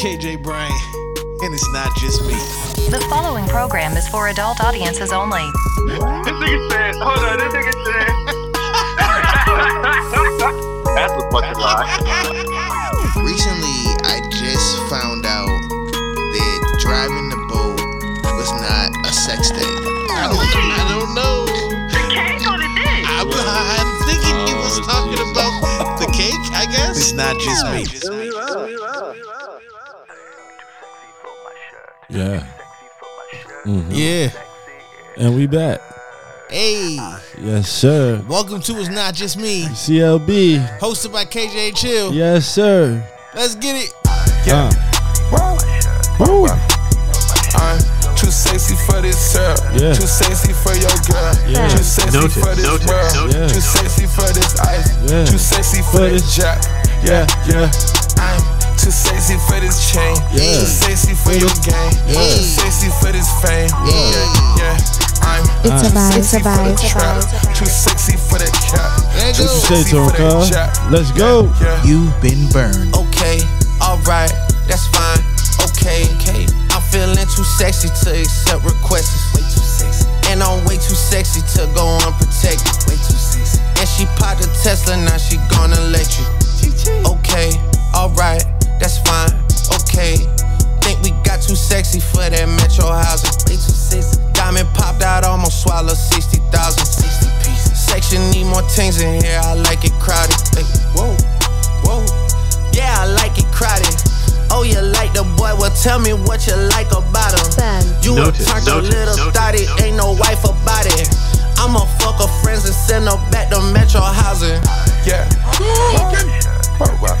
KJ Bryant, and it's not just me. The following program is for adult audiences only. This nigga said, hold on, this nigga said. That's a fucking lie. Recently, I just found out that driving the boat was not a sex thing. I don't, I don't know. Cake on the dick. I'm, I'm thinking he was talking about the cake, I guess. It's not just me. Yeah. Mhm. Yeah. And we back. Hey, Yes, sir. welcome to It's Not Just Me, CLB. hosted by KJ Chill. Yes, sir. Let's get it. Uh, woo. I'm too sexy for this syrup. Yeah. Too sexy for your girl. Yeah. Too sexy Noted, for this noted, world. noted. Yeah. Too sexy for this ice. Yeah. Too sexy for, For this this- jack. Yeah, yeah. I'm too sexy for this chain. Yeah. Too sexy for your game. Yeah. Too sexy for this fame. Yeah. yeah. yeah. I'm It's a vibe, it's a vibe, it's a vibe. Too sexy for that cap. Too sexy for that cuz. Let's go. Yeah. You've been burned. Okay, alright, that's fine. Okay, okay. I'm feeling too sexy to accept requests. Way too sexy. And I'm way too sexy to go unprotected. Way too sexy. And she popped a Tesla, now she gonna let you. Okay, alright, that's fine. Okay. Think we got too sexy for that metro housing. Way too sexy. Diamond popped out, almost swallowed 60,000. 60 pieces. Section need more things in here, I like it crowded. Hey, whoa, whoa. Yeah, I like it crowded. Oh, you like the boy? Well, tell me what you like about him. Fam. You Noted, a turned a noted, little noted, thotty, noted. ain't no wife about it. I'ma fuck her friends and send her back to Metro housing. Yeah. I'm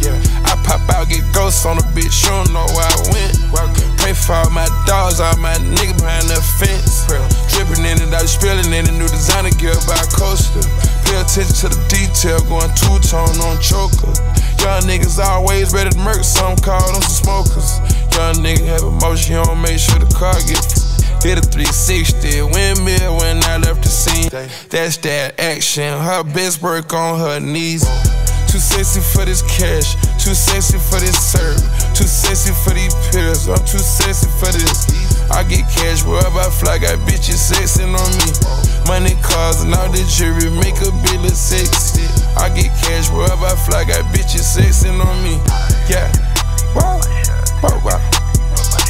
Yeah, I pop out, get ghosts on a bitch, you don't know where I went. Pray for all my dogs, all my niggas behind the fence. Dripping in it, I was spilling in a new designer gear by Coaster. Pay attention to the detail, going two tone on choker. Young niggas always ready to murk, some call them some smokers. Young nigga have emotion, you don't make sure the car gets. Hit a 360, windmill when I left the scene. That's that action, her best work on her knees. Too sexy for this cash, too sexy for this serve, too sexy for these pills, I'm too sexy for this. I get cash wherever I fly, got bitches sexing on me. Money, cars, and all the jewelry make a bill of sexy. I get cash wherever I fly, got bitches sexing on me. Yeah. Wow. Wow, wow.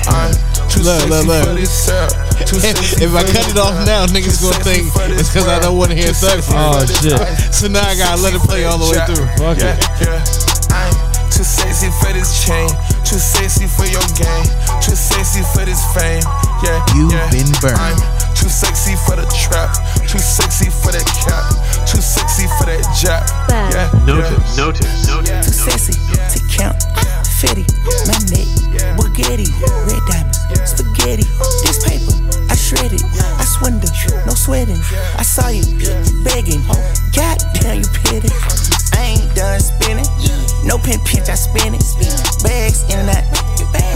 I'm too Look, sexy look, look. for this syrup. Too sexy If I cut it off now, niggas gonna think for this it's 'cause I don't wanna hear Too Thug sexy Oh, shit. So now I gotta let it play all the way through. Fuck yeah, it. Yeah, I'm too sexy for this chain, too sexy for your game, too sexy for this fame. Yeah, You've yeah. been burned. I'm too sexy for the trap, too sexy for that cap, too sexy for that jack. Yeah, Noted, yeah. noted, noted. Too sexy to count. Ah, Fetty, my neck, Bugatti, red diamonds, spaghetti. This paper, I shred. I swindle, no sweating. I saw you begging. Oh, goddamn, you pity. I ain't done spinning. No pin pinch, I spin it. Bags in and out.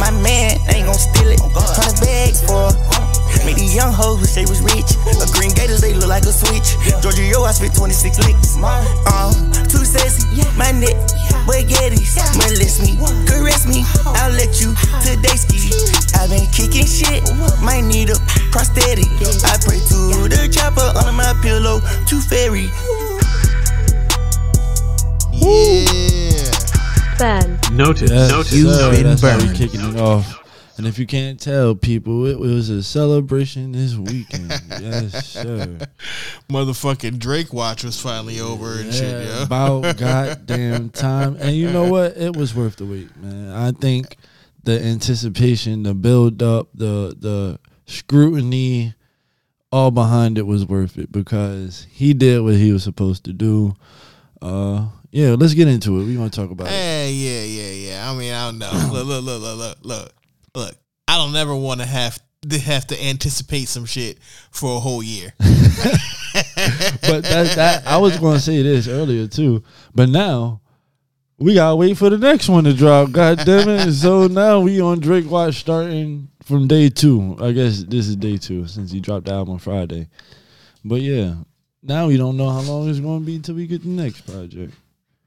My man ain't gon' steal it. Hundred bags for. Make these young hoes wish they was rich. A green gators, they look like a switch. Georgia, yo, I spit 26 licks. Uh, too sexy, my neck, spaghettis. Molest me, caress me, I'll let you today ski. i been kicking shit, might need a prosthetic. I pray to the chopper under my pillow, too fairy. Yeah. Fam. Noted, Yes, noted, You've sir. been That's burned. kicking off. And if you can't tell people, it was a celebration this weekend. yes, sir. Motherfucking Drake watch was finally over and shit, Yeah, about goddamn time. And you know what? It was worth the wait, man. I think the anticipation, the build up, the the scrutiny, all behind it was worth it because he did what he was supposed to do. Uh, yeah, let's get into it. We want to talk about it. Hey, yeah, yeah, yeah. I mean, I don't know. look, look, look, look, look, look, look. I don't ever want to have they have to anticipate some shit for a whole year. but that, that I was going to say this earlier too, but now we gotta wait for the next one to drop. God damn it! So now we on Drake Watch starting from day two. I guess this is day two since he dropped the album Friday. But yeah, now we don't know how long it's going to be until we get the next project.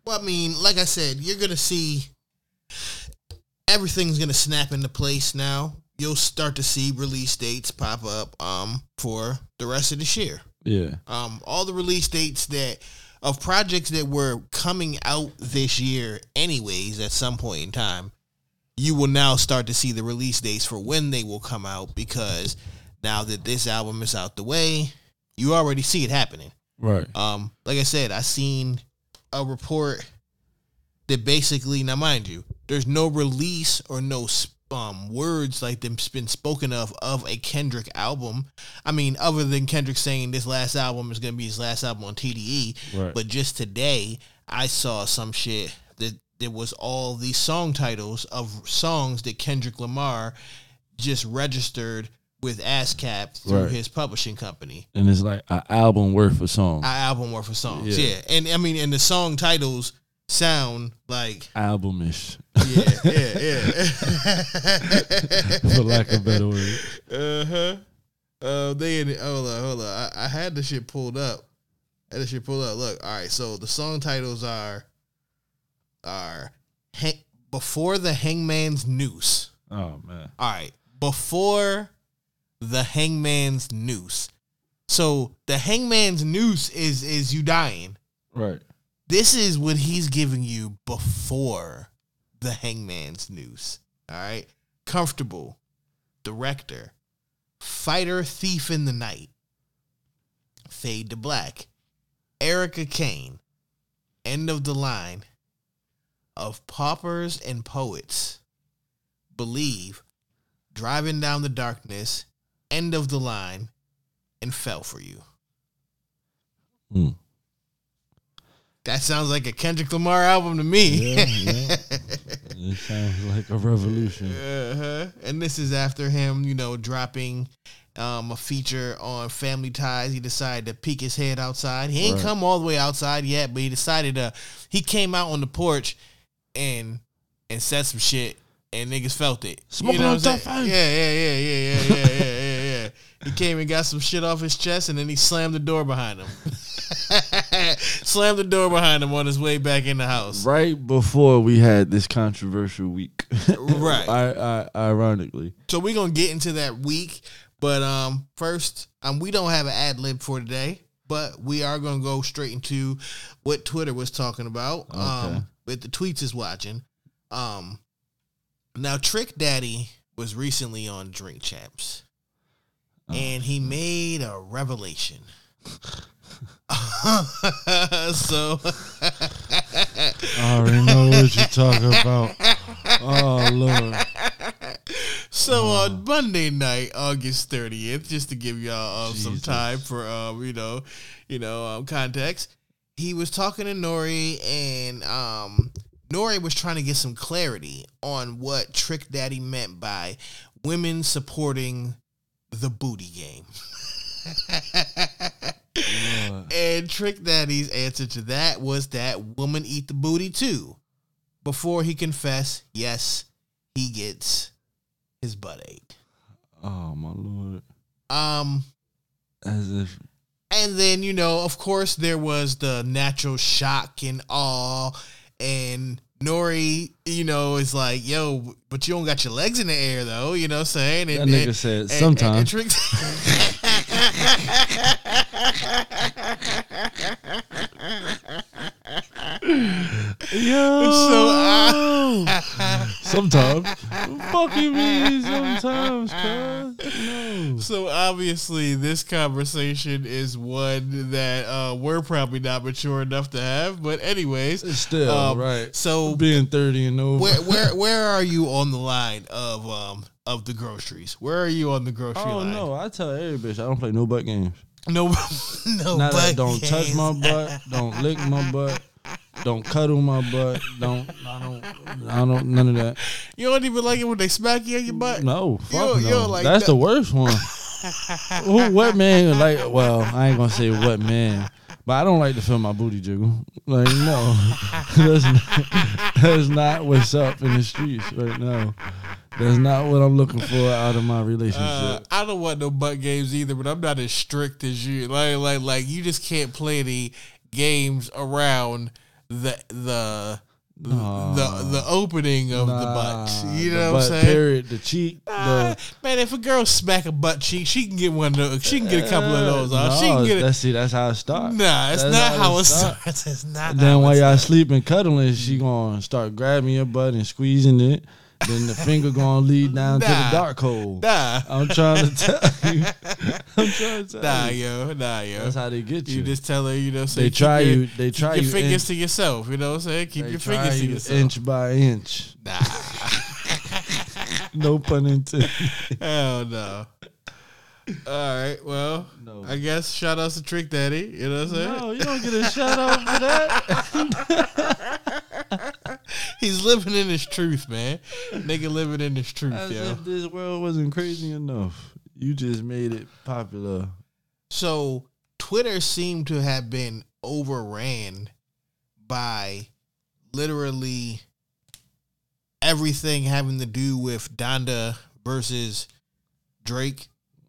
Well, I mean, like I said, you're gonna see everything's gonna snap into place now. You'll start to see release dates pop up um for the rest of this year. Yeah, Um, all the release dates that of projects that were coming out this year, anyways, at some point in time, you will now start to see the release dates for when they will come out because now that this album is out the way, you already see it happening. right. Um, like I said, I seen a report that basically, now mind you, there's no release or no um words like them's been spoken of of a Kendrick album. I mean, other than Kendrick saying this last album is gonna be his last album on TDE, Right. but just today I saw some shit that there was all these song titles of songs that Kendrick Lamar just registered with ASCAP through Right. his publishing company And it's like an album worth of songs. An album worth of songs. Yeah. Yeah. And I mean, and the song titles sound like Albumish, yeah, yeah, yeah. for lack of better word. uh huh. Uh, they in hold on, hold on. I, I had the shit pulled up. I had the shit pulled up. Look, all right. So the song titles are are hang, before the Hangman's Noose. Oh man. All right, before the Hangman's Noose. So the Hangman's Noose is is you dying. Right. This is what he's giving you before the hangman's noose. All right. Comfortable. Director. Fighter Thief in the Night. Fade to Black. Erica Kane. End of the line. Of Paupers and Poets. Believe. Driving Down the Darkness. End of the line. And Fell for You. Hmm. That sounds like a Kendrick Lamar album to me. Yeah, yeah. it sounds like a revolution. Uh-huh. And this is after him, you know, dropping um, a feature on Family Ties. He decided to peek his head outside. He ain't right. come all the way outside yet, but he decided to. He came out on the porch and and said some shit, and niggas felt it. Smoking you know on top Yeah, yeah, yeah, yeah, yeah, yeah, yeah. He came and got some shit off his chest, and then he slammed the door behind him. slammed the door behind him on his way back in the house. Right before we had this controversial week. Right. I, I, ironically. So we're gonna get into that week, but um, first, um, we don't have an ad lib for today, but we are gonna go straight into what Twitter was talking about. Okay. Um, with the tweets is watching. Um, now Trick Daddy was recently on Drink Champs, and he made a revelation. so I already know what you're talking about. Oh Lord. So on Monday night, August thirtieth, just to give y'all uh, some time for um, you know, you know, um, context, he was talking to Nori, and um, Nori was trying to get some clarity on what Trick Daddy meant by women supporting the booty game. Lord. And Trick Daddy's answer to that was that woman eat the booty too. Before he confessed, yes, he gets his butt ate. Oh my Lord. Um, As if and then you know, of course, there was the natural shock and awe, and Nori, you know, is like, "Yo, but you don't got your legs in the air, though." You know, what I'm saying that and, nigga and- said and- sometimes. and Trick- Yo. So, uh, sometimes. Fuck you mean sometimes, cuz. No. So obviously, this conversation is one that uh, we're probably not mature enough to have. But anyways, Still, um, right. So Being 30 and over. where where where are you on the line of um of the groceries? Where are you on the grocery Oh line? no! I tell every bitch I don't play no butt games. no, no. Now that don't touch my butt, don't lick my butt. Don't cuddle my butt. Don't. I don't. I don't. None of that. You don't even like it when they smack you on your butt. No. Fuck you no. like That's that. the worst one. Who? What man? Like? Well, I ain't gonna say what man. But I don't like to feel my booty jiggle. Like no, that's not, that's not what's up in the streets right now. That's not what I'm looking for out of my relationship. Uh, I don't want no butt games either, but I'm not as strict as you. Like, like, like you just can't play any games around the the the the opening of the butt. You know what I'm saying? Period. The cheek. Ah, the, man, if a girl smack a butt cheek, she can get one of those. She can get a couple of those. Off. she can get it. That's see. That's how it starts. Nah, it's That's not how it it start. starts. It's not. Then while y'all sleeping, cuddling, she gonna start grabbing your butt and squeezing it. Then the finger gonna lead down to the dark hole. Nah, I'm trying to tell you. I'm trying to tell nah, you. yo, nah, yo. That's how they get you. You just tell her, you know, say They try your- you- they keep try your you fingers in- to yourself. You know what I'm saying? Keep your fingers to yourself. inch by inch. Nah, No pun intended. hell no. All right, well, No. I guess shout outs to Trick Daddy. You know what I'm saying? No, you don't get a shout out for that. He's living in his truth, man. Nigga living in his truth, As yo. if this world wasn't crazy enough. You just made it popular. So Twitter seemed to have been overran by literally everything having to do with Donda versus Drake.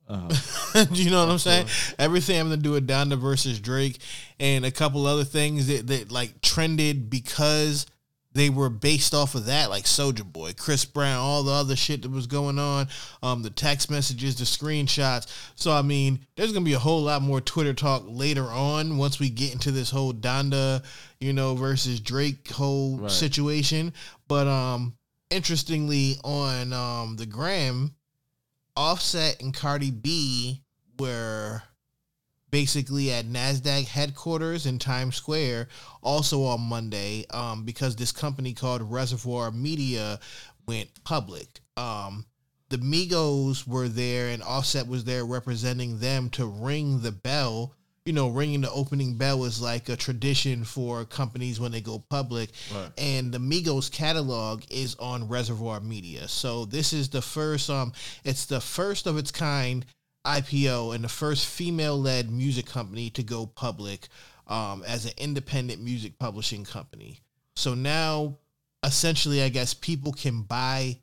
Uh-huh. Do you know what I'm saying? Everything having to do with Donda versus Drake and a couple other things that, that like trended because they were based off of that, like Soldier Boy, Chris Brown, all the other shit that was going on, um, the text messages, the screenshots. So I mean, there's gonna be a whole lot more Twitter talk later on once we get into this whole Donda, you know, versus Drake whole Right. situation. But um, interestingly, on um the gram, Offset and Cardi B were basically at Nasdaq headquarters in Times Square also on Monday um, because this company called Reservoir Media went public. Um, the Migos were there and Offset was there representing them to ring the bell. You know, ringing the opening bell is like a tradition for companies when they go public. And the Migos catalog is on Reservoir Media. So this is the first um it's the first of its kind IPO and the first female-led music company to go public um, as an independent music publishing company. So now, essentially, I guess people can buy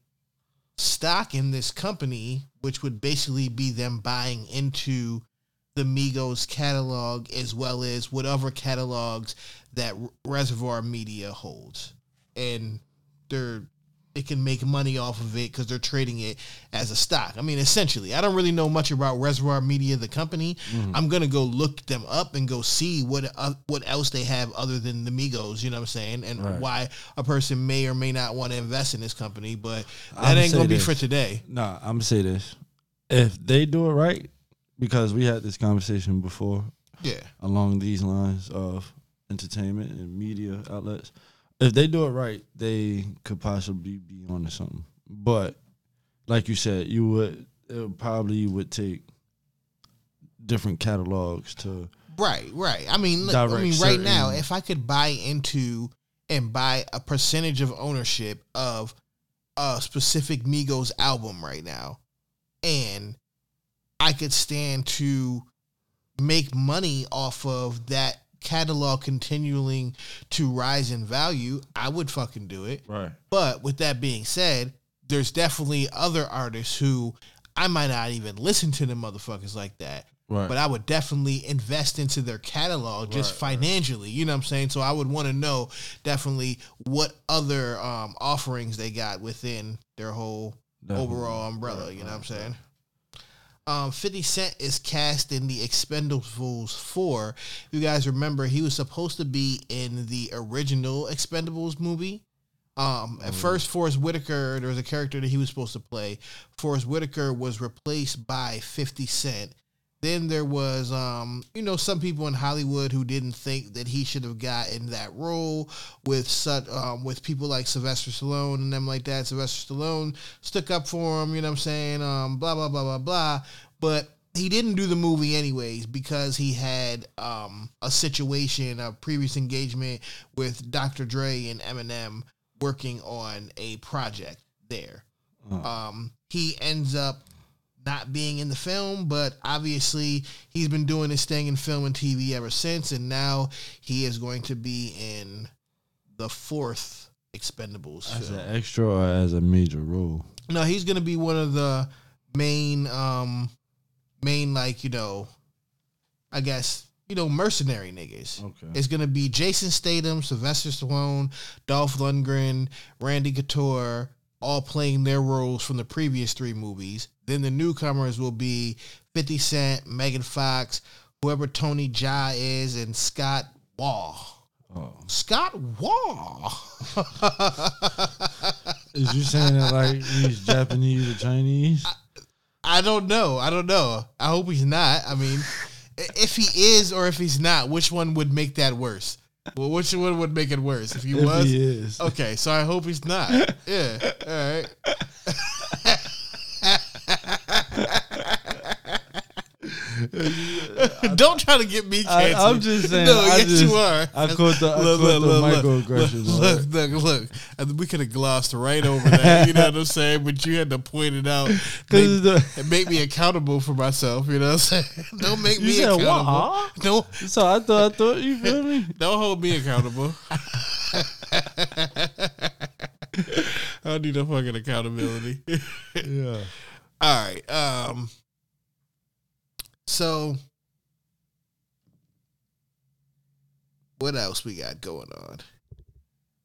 stock in this company, which would basically be them buying into the Migos catalog as well as whatever catalogs that R- Reservoir Media holds, and they're it can make money off of it because they're trading it as a stock. I mean, essentially, I don't really know much about Reservoir Media, the company. I'm gonna go look them up and go see what uh, what else they have other than the Migos. You know what I'm saying? And Right. why a person may or may not want to invest in this company, but that I'ma ain't gonna be for today. Nah, I'm gonna say this. If they do it right, because we had this conversation before Yeah, along these lines of entertainment and media outlets. If they do it right, they could possibly be onto something. But like you said, you would it probably would take different catalogs to Right, right. I mean, look, I mean, right now, if I could buy into and buy a percentage of ownership of a specific Migos album right now, and I could stand to make money off of that catalog continuing to rise in value, I would fucking do it. right. But with that being said, there's definitely other artists who I might not even listen to them motherfuckers like that. Right. But I would definitely invest into their catalog just financially. You know what I'm saying? So I would want to know definitely what other um, offerings they got within their whole Definitely. overall umbrella. you know what I'm saying? Um, 50 Cent is cast in the Expendables 4. If you guys remember, he was supposed to be in the original Expendables movie. Um, at first, Forest Whitaker, there was a character that he was supposed to play. Forest Whitaker was replaced by 50 Cent. Then there was, um, you know, some people in Hollywood who didn't think that he should have gotten that role with such, um, with people like Sylvester Stallone and them like that. Sylvester Stallone stuck up for him, you know what I'm saying? Um, blah blah blah blah blah. But he didn't do the movie anyways because he had um, a situation, a previous engagement with Dr. Dre and Eminem working on a project there. Um, he ends up not being in the film, but obviously he's been doing his thing in film and TV ever since, and now he is going to be in the fourth Expendables As film. an extra or as a major role? No, he's gonna be one of the main, um, main like you know, I guess you know mercenary niggas. Okay. It's gonna be Jason Statham, Sylvester Stallone, Dolph Lundgren, Randy Couture, all playing their roles from the previous three movies. Then the newcomers will be Fifty Cent, Megan Fox, whoever Tony Jaa is, and Scott Wall. Oh. Scott Wall. Is you saying that like he's Japanese or Chinese? I don't know. I don't know. I hope he's not. I mean, if he is or if he's not, which one would make that worse? Well, which one would make it worse? If he If was, he is. okay. So I hope he's not. Yeah. All right. Don't try to get me I, canceled. I'm just saying. No, I yes, just, you are. I caught the, I Look, caught look, the look, microaggressions. on Look, look, look. We could have glossed right over that. You know what I'm saying? But you had to point it out. Make, the, and make me accountable for myself. You know what I'm saying? Don't make me said accountable. huh? Don't so I thought, I thought you feel me? don't hold me accountable. I need a fucking accountability. Yeah. All right. Um. So, what else we got going on?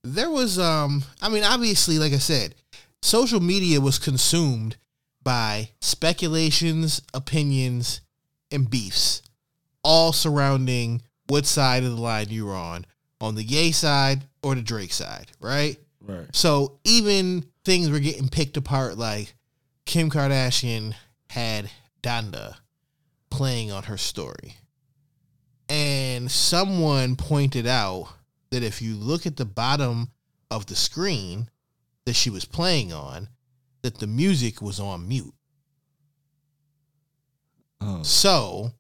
There was um. I mean, obviously, like I said, social media was consumed by speculations, opinions, and beefs, all surrounding what side of the line you were on, on the Yay side or the Drake side, right? Right. So even things were getting picked apart, like Kim Kardashian had Donda playing on her story. And someone pointed out that if you look at the bottom of the screen that she was playing on, that the music was on mute. Oh, So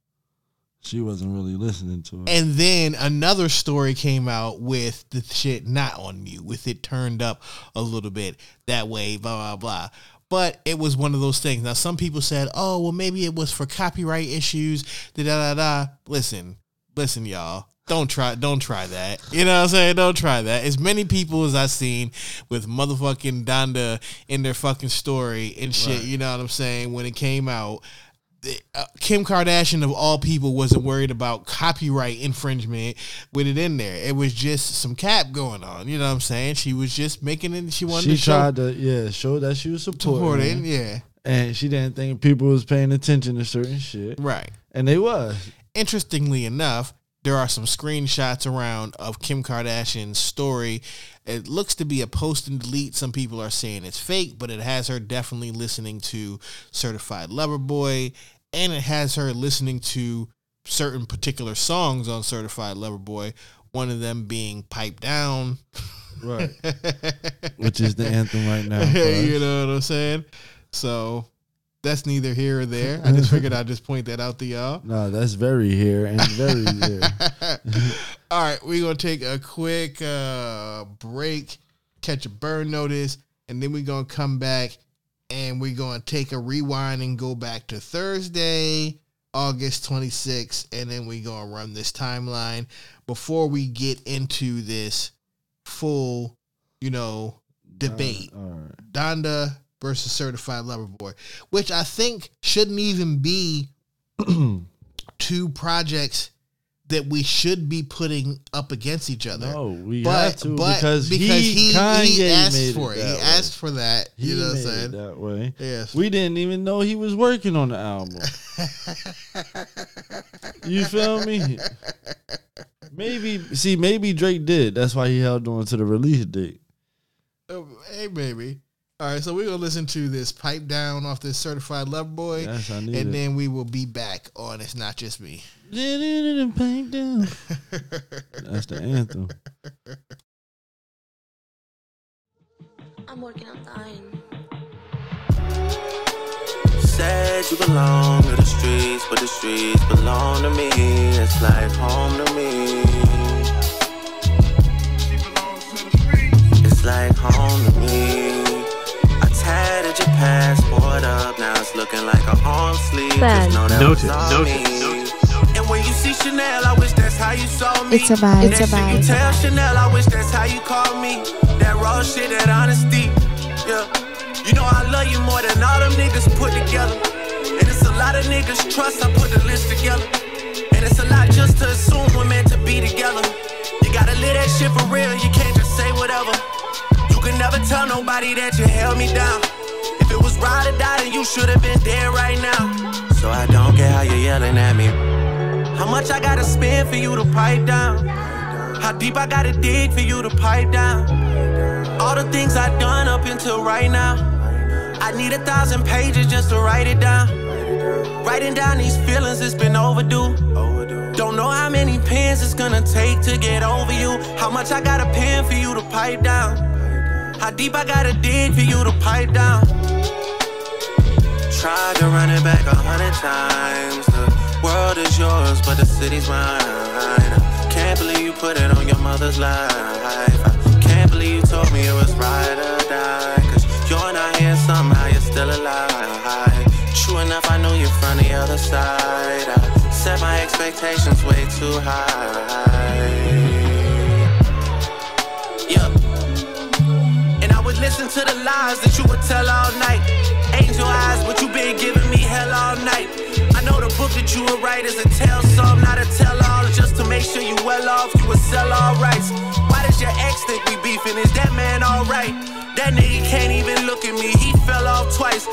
she wasn't really listening to it. And then another story came out with the shit not on mute, with it turned up a little bit that way, blah, blah, blah. But it was one of those things. Now, some people said, oh, well, maybe it was for copyright issues, da da da. Listen, listen, y'all. Don't try, don't try that. You know what I'm saying? Don't try that. As many people as I've seen with motherfucking Donda in their fucking story and shit, you know what I'm saying? When it came out, Uh, Kim Kardashian of all people wasn't worried about copyright infringement with it in there. It was just some cap going on. You know what I'm saying? She was just making it. She wanted she to show tried to, yeah, show that she was supporting, supporting. Yeah, and she didn't think people was paying attention to certain shit, right. and they was. Interestingly enough, there are some screenshots around of Kim Kardashian's story. It looks to be a post and delete. Some people are saying it's fake, but it has her definitely listening to Certified Lover Boy, and it has her listening to certain particular songs on Certified Lover Boy. One of them being Pipe Down. Right. Which is the anthem right now. you know what I'm saying? So that's neither here or there. I just figured I'd just point that out to y'all. No, that's very here and very there. All right, we're gonna take a quick uh, break, catch a burn notice, and then we're gonna come back and we're gonna take a rewind and go back to Thursday, August 26th, and then we're gonna run this timeline before we get into this full, you know, debate. All right. Donda versus Certified Lover Boy, which I think shouldn't even be two projects that we should be putting up against each other. No, we but have to but because, because he, he, he asked for it. that He way. asked for that. He you know what I'm it saying? that way. Yes. We didn't even know he was working on the album. you feel me? Maybe see, maybe Drake did. That's why he held on to the release date. Oh, hey, baby. All right, so we're gonna listen to this pipe down off this certified love boy, Yes, I need and it. then we will be back on. It's not just me. Pipe down. That's the anthem. I'm working on dying. said you belong to the streets, but the streets belong to me. It's like home to me. It's like home to me. I tatted your passport up, now it's looking like a arm sleeve. Just know that Noted, was noted, me. And when you see Chanel, I wish that's how you saw me. It's a vibe, it's a vibe, You tell. Chanel, I wish that's how you call me. That raw shit, that honesty. Yeah. You know I love you more than all them niggas put together. And it's a lot of niggas trust, I put the list together. And it's a lot just to assume we're meant to be together. You gotta live that shit for real, you can't just say whatever. Never tell nobody that you held me down. If it was ride or die, then you should have been there right now. So I don't care how you're yelling at me. How much I gotta spend for you to pipe down? How deep I gotta dig for you to pipe down? All the things I've done up until right now. I need a thousand pages just to write it down. Writing down these feelings, it's been overdue. Don't know how many pens it's gonna take to get over you. How much I gotta pen for you to pipe down. How deep I gotta dig for you to pipe down. Tried to run it back a hundred times. The world is yours, but the city's mine. Can't believe you put it on your mother's life. I can't believe you told me it was ride or die. Cause you're not here, somehow you're still alive. True enough, I knew you're from the other side. I set my expectations way too high. Listen to the lies that you would tell all night. Angel eyes, but you been giving me hell all night. I know the book that you would write is a tell some, not a tell all. Just to make sure you well off, you would sell all rights. Why does your ex think we beefing? Is that man alright? That nigga can't even look at me, he fell off twice.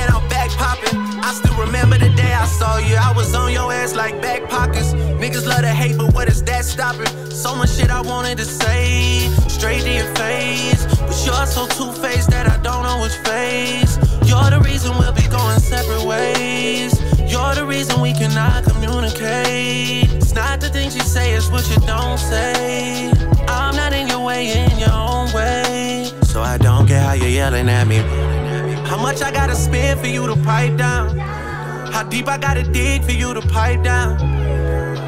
And I'm back popping. I still remember the day I saw you. I was on your ass like back pockets. Niggas love to hate, but what is that stopping? So much shit I wanted to say, straight to your face. But you're so two faced that I don't know which face. You're the reason we'll be going separate ways. You're the reason we cannot communicate. It's not the things you say, it's what you don't say. I'm not in your way, in your own way. So I don't care how you're yelling at me. How much I gotta spend for you to pipe down? How deep I gotta dig for you to pipe down?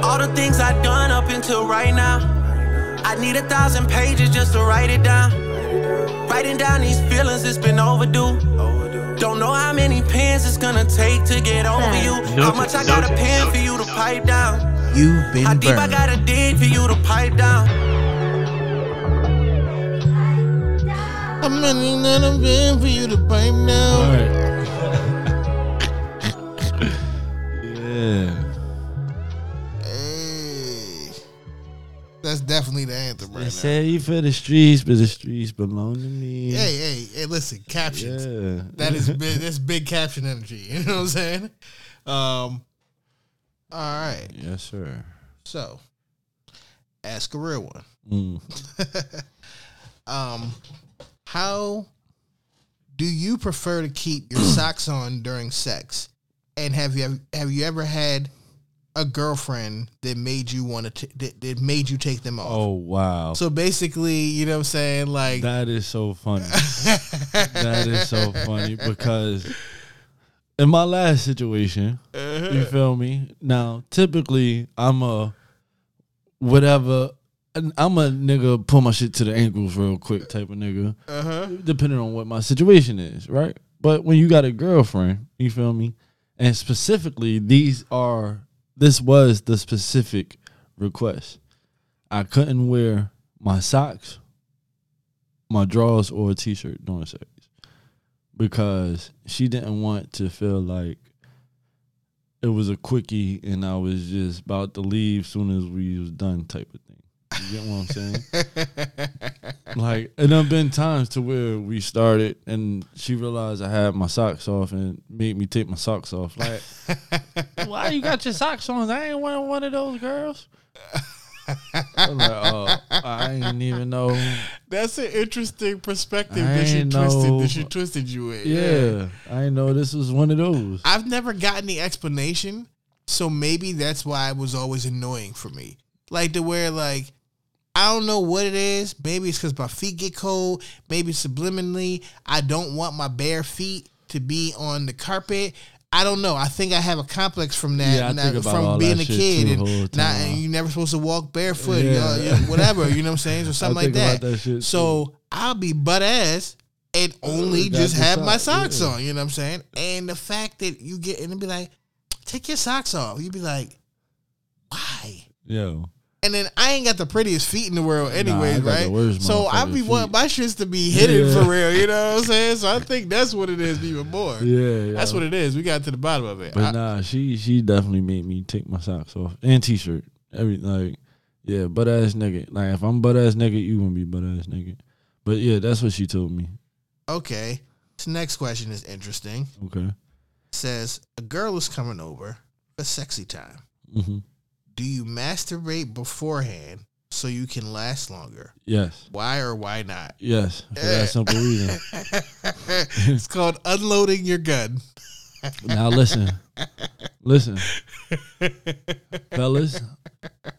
All the things I've done up until right now. I need a thousand pages just to write it down. Writing down these feelings, it's been overdue. Don't know how many pens it's gonna take to get over you. How Noted, much I gotta noted, pen for you to pipe down? You've been How deep I gotta dig for you to pipe down? How many running out of bed for you to pipe now. Definitely the anthem right They now. say you for the streets, but the streets belong to me. Hey, hey, hey, listen, captions. Yeah. That is big, that's big caption energy. You know what I'm saying? Um, all right. Yes, sir. So, ask a real one. Mm. Um, how do you prefer to keep your socks on during sex? And have you have you ever had a girlfriend that made you want to that, that made you take them off? Oh wow. So basically, you know what I'm saying? Like That is so funny. that is so funny because in my last situation, you feel me? Now, typically, I'm a whatever. I'm a nigga pull my shit to the ankles real quick type of nigga. Uh-huh. Depending on what my situation is, right? But when you got a girlfriend, you feel me? And specifically, these are this was the specific request. I couldn't wear my socks, my drawers, or a t-shirt during sex because she didn't want to feel like it was a quickie and I was just about to leave soon as we was done type of thing. You get what I'm saying? like it done been times to where we started and she realized I had my socks off and made me take my socks off. Like, why you got your socks on? I ain't one one of those girls. I'm like, oh, I ain't even know. That's an interesting perspective I that she twisted know- that she twisted you with. Yeah, I know this was one of those. I've never gotten the explanation, so maybe that's why it was always annoying for me. Like to where like I don't know what it is. Maybe it's because my feet get cold. Maybe subliminally I don't want my bare feet to be on the carpet. I don't know. I think I have a complex from that, Yeah, I from being a kid and not, and you never supposed to walk barefoot, Yeah. yeah. whatever. You know what I'm saying? So something like that. that so I'll be butt ass and only just have my socks, yeah. on. You know what I'm saying? And the fact that you get and be like, take your socks off. You'd be like, why? Yo, And then I ain't got the prettiest feet in the world, anyways, the right? So I be wanting my shits to be hidden Yeah. for real. You know what I'm saying? So I think that's what it is even more. yeah, That's what it is. We got to the bottom of it. But I- nah, she she definitely made me take my socks off and t-shirt. Every like, yeah, butt ass nigga. Like if I'm butt ass nigga, you gonna be butt ass nigga. But yeah, that's what she told me. okay. This next question is interesting. Okay. says a girl is coming over for sexy time. hmm Do you masturbate beforehand so you can last longer? Yes. Why or why not? Yes. Eh. For that simple reason. it's called unloading your gun. Now listen, listen, fellas.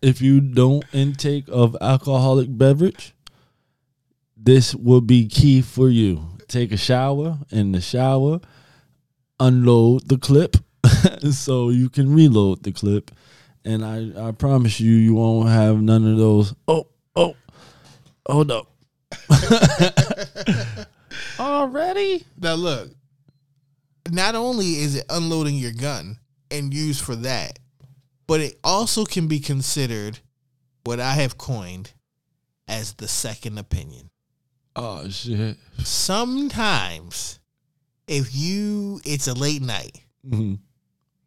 If you don't intake of alcoholic beverage, this will be key for you. Take a shower. In the shower, unload the clip so you can reload the clip. And I, I promise you, you won't have none of those. Oh, oh, hold up. Already? Now look, not only is it unloading your gun and used for that, but it also can be considered what I have coined as the second opinion. Oh shit. Sometimes if you it's a late night mm-hmm.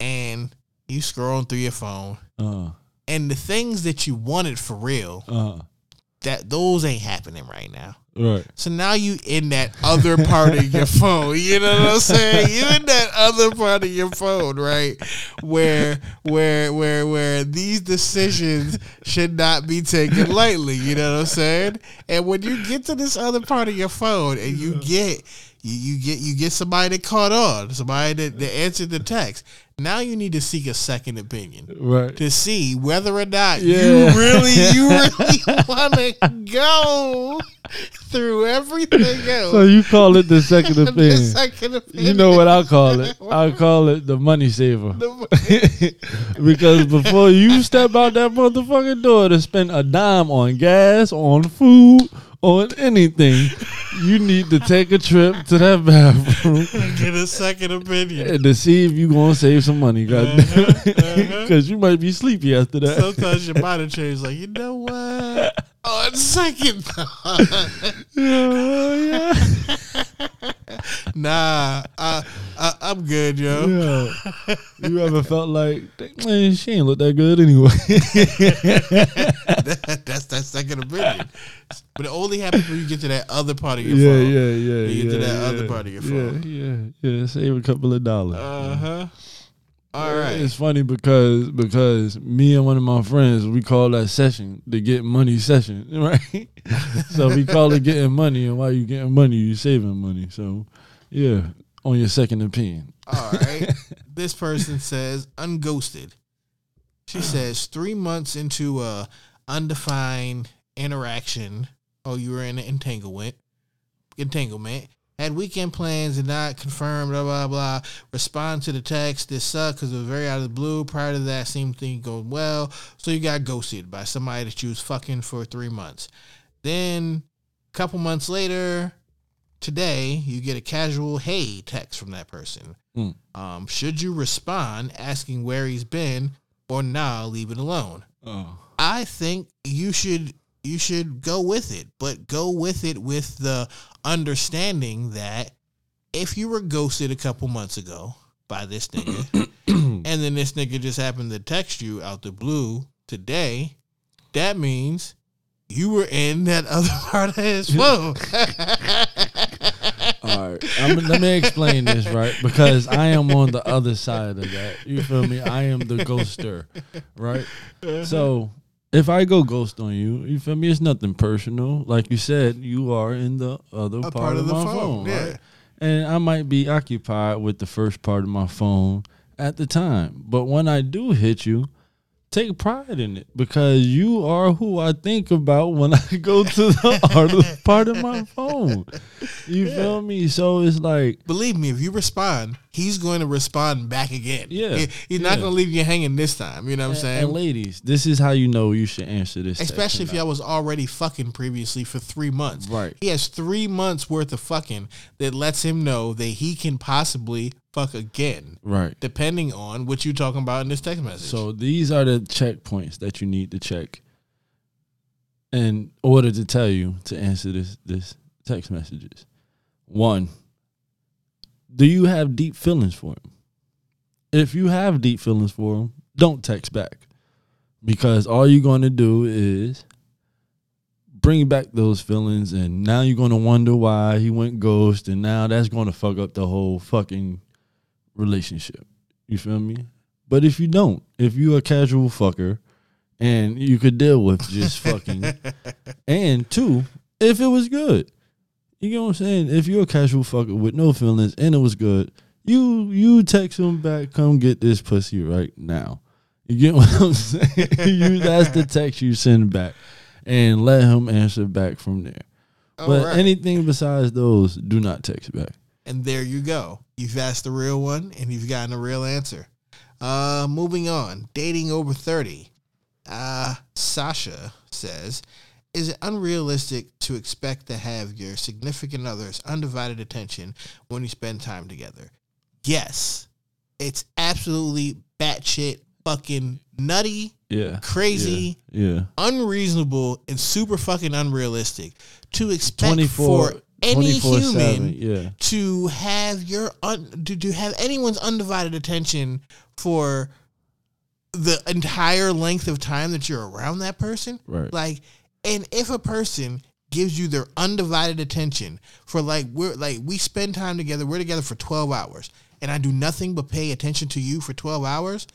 and you scrolling through your phone Uh, and the things that you wanted for real, uh, that those ain't happening right now. right. So now you in that other part of your phone. You know what I'm saying? You in that other part of your phone, right? Where where where where these decisions should not be taken lightly. You know what I'm saying? And when you get to this other part of your phone and you get you, you get you get somebody that caught on, somebody that, that answered the text. Now you need to seek a second opinion Right. to see whether or not Yeah. you really you really want to go through everything else. So you call it the second The opinion. second opinion. You know what I call it? I call it the money saver. because before you step out that motherfucking door to spend a dime on gas, on food, on anything, you need to take a trip to that bathroom Get a second opinion. and to see if you're gonna save some money. Uh-huh, because uh-huh. you might be sleepy after that. Sometimes your mind changes. Like you know what? On second thought, yeah, nah, I, I, I'm good, yo. yeah. You ever felt like, man, she ain't look that good anyway? That's that second opinion. But it only happens when you get to that other part of your yeah, phone. yeah, yeah. You get to yeah, that other part of your Yeah, phone. yeah, yeah. Save a couple of dollars. Uh huh. All right. It's funny because because me and one of my friends we call that session the get money session, right? so we call it getting money, and while you getting money, you saving money. So yeah, on your second opinion. All right. this person says unghosted. She says three months into a undefined interaction. Oh, you were in an entanglement. Entanglement. Had weekend plans and not confirmed. Blah blah blah. Respond to the text. This sucked because it was very out of the blue. Prior to that, seemed thing going well. So you got ghosted by somebody that you was fucking for three months. Then, a couple months later, today you get a casual "Hey" text from that person. Mm. Um, should you respond asking where he's been or nah, leave it alone? Oh, I think you should you should go with it, but go with it with the understanding that if you were ghosted a couple months ago by this nigga, and then this nigga just happened to text you out the blue today, that means you were in that other part of his phone. all right. I'm, let me explain this right because I am on the other side of that. You feel me? I am the ghoster, right? So if I go ghost on you, you feel me? It's nothing personal. Like you said, you are in the other A part, of, my phone, yeah. right? And I might be occupied with the first part of my phone at the time. But when I do hit you, take pride in it because you are who I think about when I go to the other part of my phone. You feel me? So it's like, Believe me, if you respond, he's going to respond back again. Yeah, He- he's not going to leave you hanging this time. You know what I'm saying? And ladies, this is how you know you should answer this. Especially if y'all was already fucking previously for three months. Right. He has three months worth of fucking that lets him know that he can possibly fuck again, right. depending on what you're talking about in this text message. So these are the checkpoints that you need to check in order to tell you to answer this this text messages. One, do you have deep feelings for him? If you have deep feelings for him, don't text back. Because all you're going to do is bring back those feelings and now you're going to wonder why he went ghost and now that's going to fuck up the whole fucking relationship. You feel me? But if you don't, if you a casual fucker and you could deal with just fucking and two, if it was good. You know what I'm saying? If you're a casual fucker with no feelings and it was good, you you text him back, come get this pussy right now. You get what I'm saying? you that's the text you send back. And let him answer back from there. All but right. anything besides those, do not text back. And there you go. You've asked the real one and you've gotten a real answer. Uh moving on. Dating over 30. Uh Sasha says, is it unrealistic to expect to have your significant other's undivided attention when you spend time together? Yes. It's absolutely batshit fucking nutty, Yeah. crazy, Yeah. yeah. unreasonable, and super fucking unrealistic to expect 24 for any human yeah. to have your un, to, to have anyone's undivided attention for the entire length of time that you're around that person Right. like and if a person gives you their undivided attention for like we're like we spend time together we're together for 12 hours and i do nothing but pay attention to you for 12 hours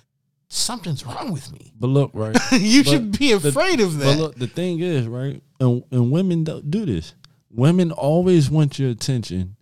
something's wrong with me But look, right? you But should be the- afraid of that. But look, the thing is, right? And, and women don't do this. Women always want your attention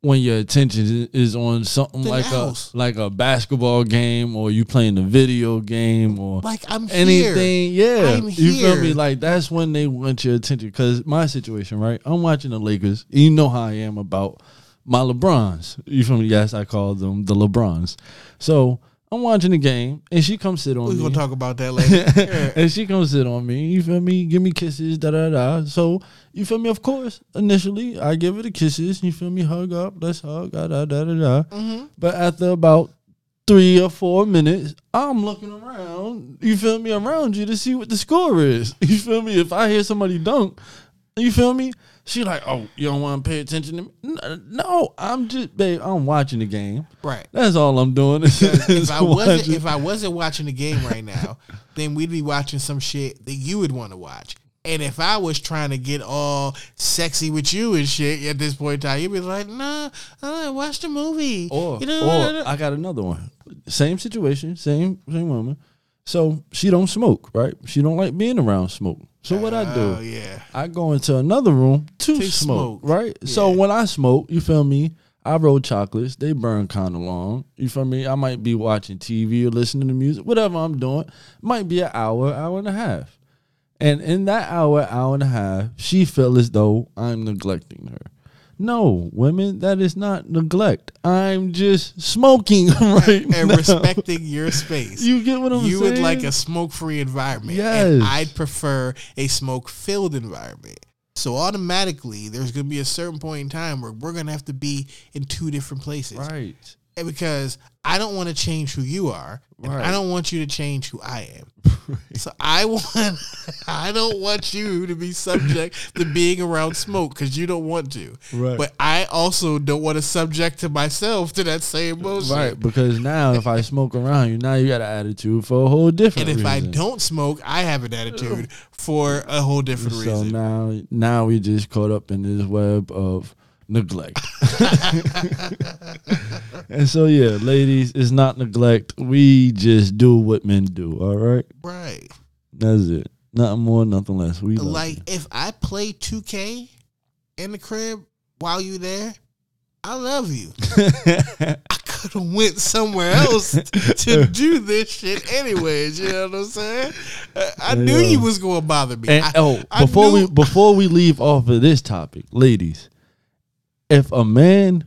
when your attention is- on something like else. a like a basketball game or you playing a video game or like i'm here. anything. Yeah, I'm you feel me? Like that's when they want your attention. Because my situation, right? I'm watching the Lakers. You know how I am about my LeBrons. You feel me? Yes, I call them the LeBrons. So I'm watching the game, and she comes sit on me. we're me gonna talk about that later and she comes sit on me. You feel me? Give me kisses, da da da. So you feel me? Of course, initially I give her the kisses. You feel me? Hug up, let's hug, da da da da da. Mm-hmm. But after about three or four minutes, I'm looking around. You feel me? Around you to see what the score is. You feel me? If I hear somebody dunk, you feel me? She like, oh, you don't want to pay attention to me? No, I'm just, babe. I'm watching the game. right That's all I'm doing. if I wasn't if I wasn't watching the game right now, then we'd be watching some shit that you would want to watch. And if I was trying to get all sexy with you and shit at this point in time, you'd be like, "Nah, uh, watch the movie." Or, you know, or I got another one. Same situation, same same woman. So she don't smoke, right? She don't like being around smoke. So what I do? Oh yeah, I go into another room to, To smoke, smoke. right? So when I smoke, you feel me? I roll chocolates. They burn kind of long. You feel me? I might be watching TV or listening to music, whatever I'm doing. Might be an hour, hour and a half. And in that hour, hour and a half, she feel as though I'm neglecting her. No, women, that is not neglect. I'm just smoking right and respecting your space. You get what I'm you saying? You would like a smoke-free environment, Yes. and I'd prefer a smoke-filled environment. So automatically, there's going to be a certain point in time where we're going to have to be in two different places, right. And because I don't want to change who you are, Right. I don't want you to change who I am. So I want, I don't want you to be subject to being around smoke because you don't want to. Right. But I also don't want to subject to myself to that same motion. Right, because now if I smoke around you, now you got an attitude for a whole different And if I don't smoke, I have an attitude for a whole different so reason. now now we just caught up in this web of neglect. and so yeah, ladies, it's not neglect. We just do what men do, all right? right. That's it. Nothing more, nothing less. We Like if I play 2K in the crib while you there, I love you. I could have went somewhere else to do this shit anyways. You know what I'm saying? Uh, I, I knew Yeah. you was going to bother me. And I- oh, I before we before we leave off of this topic, ladies, if a man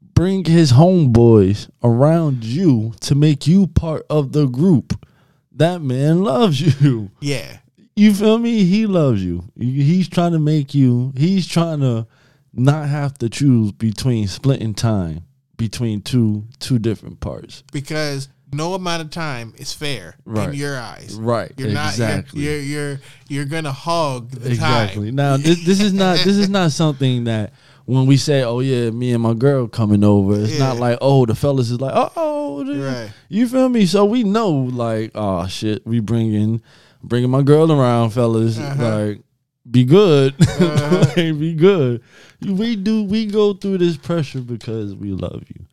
bring his homeboys around you to make you part of the group. That man loves you. Yeah. You feel me? He loves you. He's trying to make you. He's trying to not have to choose between splitting time between two two different parts. Because no amount of time is fair Right. in your eyes. Right, You're not exactly. you're, you're you're you're gonna hog the Exactly. time. Exactly. Now this, this is not this is not something that when we say, "Oh yeah, me and my girl coming over," it's not like, "Oh, the fellas is like, oh, Right. you feel me?" So we know, like, oh shit, we bringing bringing my girl around, fellas. Uh-huh. Like, be good, Like, be good. We do we go through this pressure because we love you.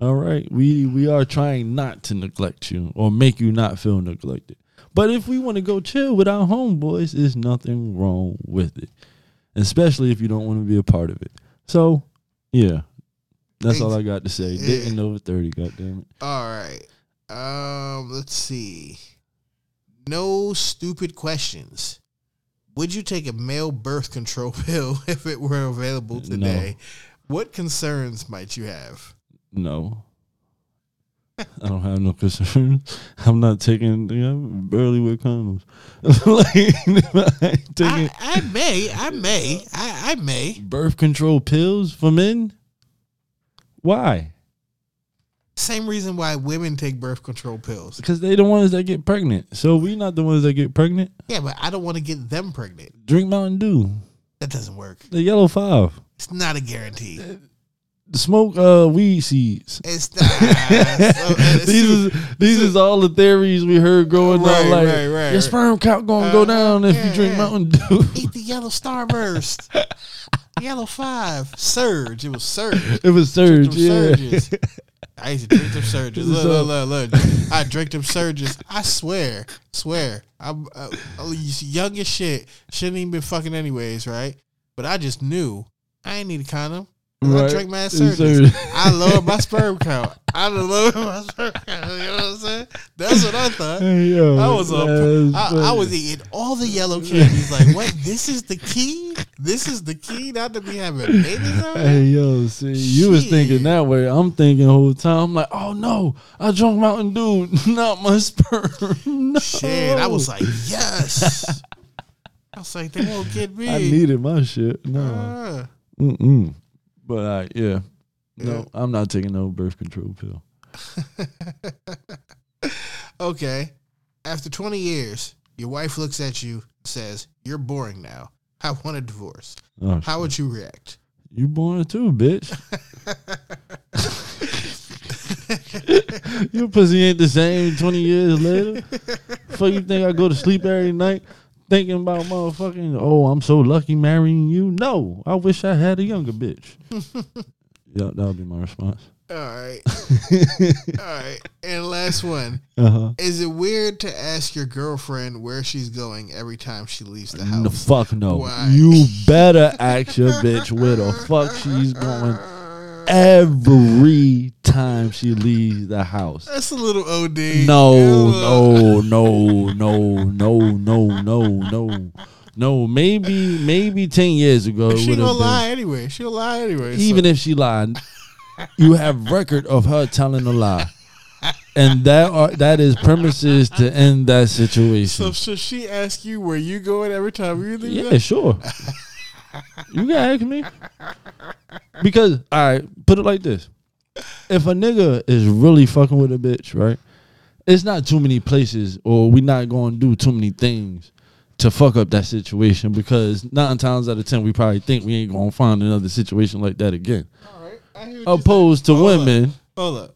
All right, we we are trying not to neglect you or make you not feel neglected. But if we want to go chill with our homeboys, there's nothing wrong with it, especially if you don't want to be a part of it. So, yeah, that's all I got to say. Dating over thirty, goddamn it. All right. Um, let's see. No stupid questions. Would you take a male birth control pill if it were available today? What concerns might you have? No. I don't have no concerns. I'm not taking. You know, barely wear condoms. like, I I, I may, I may, I, I may. birth control pills for men. Why? Same reason why women take birth control pills. Because they're the ones that get pregnant. So we not the ones that get pregnant. Yeah, but I don't want to get them pregnant. Drink Mountain Dew. That doesn't work. The yellow five. It's not a guarantee. Uh, Smoke uh weed seeds. It's not. so, it's these is these is all the theories we heard growing Right, up. Like right, right. your sperm count gonna go Uh, down if you drink yeah. Mountain Dew. Eat the yellow starburst. yellow five. Surge. It was surge. it was surge. Yeah. surges. I used to drink them surges. Look, So- look, look, look. I drink them surges. I swear, swear. I'm uh, young as shit. Shouldn't even been fucking anyways, right? But I just knew I ain't need a condom. 'Cause I Right. drank my It's surges. surge. I lowered my sperm count. I lowered my sperm count. You know what I'm saying? That's what I thought. Yo, I was that's I, I was eating all the yellow candies. Like, what? This is the key. This is the key not to be having babies on. Hey yo, see, you was thinking that way. I'm thinking the whole time. I'm like, oh no, I drunk Mountain Dew, not my sperm. no. Shit, I was like, yes. I was like, they won't get me. I needed my shit. No, Uh, mm-mm. But uh, yeah, no. I'm not taking no birth control pill. okay. After 20 years, your wife looks at you, says, "You're boring now. I want a divorce." Oh, How would you react? You boring too, bitch. Your pussy ain't the same 20 years later. Fuck you think I go to sleep every night thinking about motherfucking, oh, I'm so lucky marrying you? No, I wish I had a younger bitch. yeah, that would be my response. All right. All right. And last one. Uh-huh. Is it weird to ask your girlfriend where she's going every time she leaves the house? The fuck no. Why? You better ask your bitch where the fuck she's going every time she leaves the house. That's a little OD. No, no, no, no, no, no, no, no, no. Maybe, maybe ten years ago. She gonna lie anyway. She'll lie anyway. Even so. if she lied, you have record of her telling a lie, and that are, that is premises to end that situation. So should she ask you where you going every time you leave? Yeah, the- sure. You can ask me because all right. Put it like this: if a nigga is really fucking with a bitch, right? It's not too many places, or we not going to do too many things to fuck up that situation because nine times out of ten we probably think we ain't gonna find another situation like that again. All right. I hear Opposed to. Hold up. women, Hold up.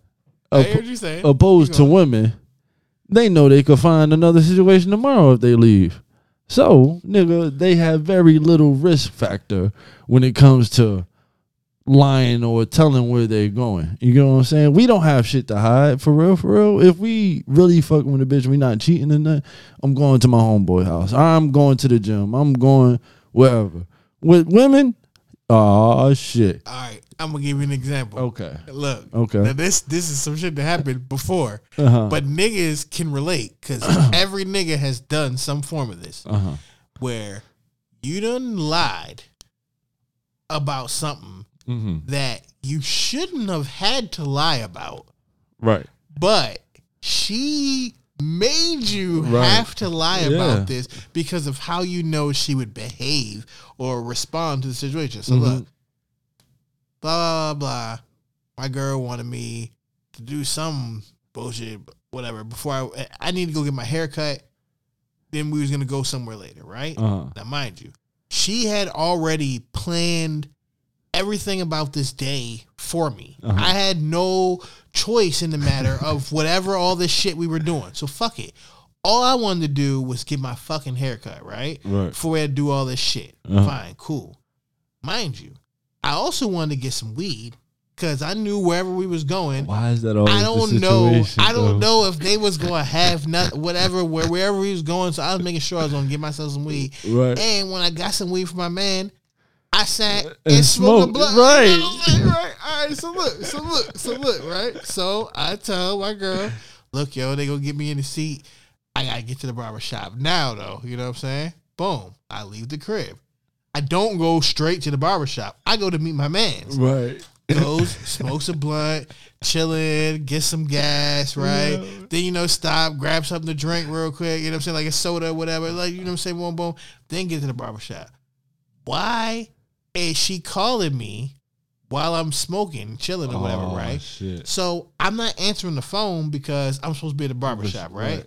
I hear what you're saying. opposed to women, they know they could find another situation tomorrow if they leave. So, nigga, they have very little risk factor when it comes to lying or telling where they're going. You know what I'm saying? We don't have shit to hide for real, for real. If we really fucking with a bitch, we not cheating and nothing. I'm going to my homeboy house. I'm going to the gym. I'm going wherever. With women, oh shit. All right. I'm gonna give you an example. Okay. Look. Okay. Now this this is some shit that happened before, Uh-huh. but niggas can relate because every nigga has done some form of this Uh huh. where you done lied about something Mhm. that you shouldn't have had to lie about, Right. but she made you Right. have to lie Yeah. about this because of how you know she would behave or respond to the situation. So Mhm. look, blah blah blah. My girl wanted me to do some bullshit, whatever. Before I, I need to go get my hair cut. Then we was gonna go somewhere later, right? Uh-huh. Now, mind you, she had already planned everything about this day for me. Uh-huh. I had no choice in the matter of whatever all this shit we were doing. So fuck it. All I wanted to do was get my fucking haircut, right? Right. Before we had to do all this shit. Uh-huh. Fine, cool. Mind you, I also wanted to get some weed because I knew wherever we was going. Why is that always I don't know. I don't though? know if they was gonna have not whatever where wherever he was going. So I was making sure I was gonna get myself some weed. Right. And when I got some weed for my man, I sat and, And smoked a smoked, blunt. right. You know what I'm saying? right. All right. So look. So look. So look. Right. So I tell my girl, look, yo, they gonna get me in the seat. I gotta get to the barber shop now, though. You know what I'm saying? Boom. I leave the crib. I don't go straight to the barber shop. I go to meet my man's Right. goes, smokes a blunt, chilling, get some gas, right? Then, you know, stop, grab something to drink real quick, you know what I'm saying? Like a soda or whatever. Like, you know what I'm saying? Boom, boom. Then get to the barbershop. Why is she calling me while I'm smoking, chilling or whatever, Oh, right? shit. So I'm not answering the phone because I'm supposed to be at the barbershop, right? Right.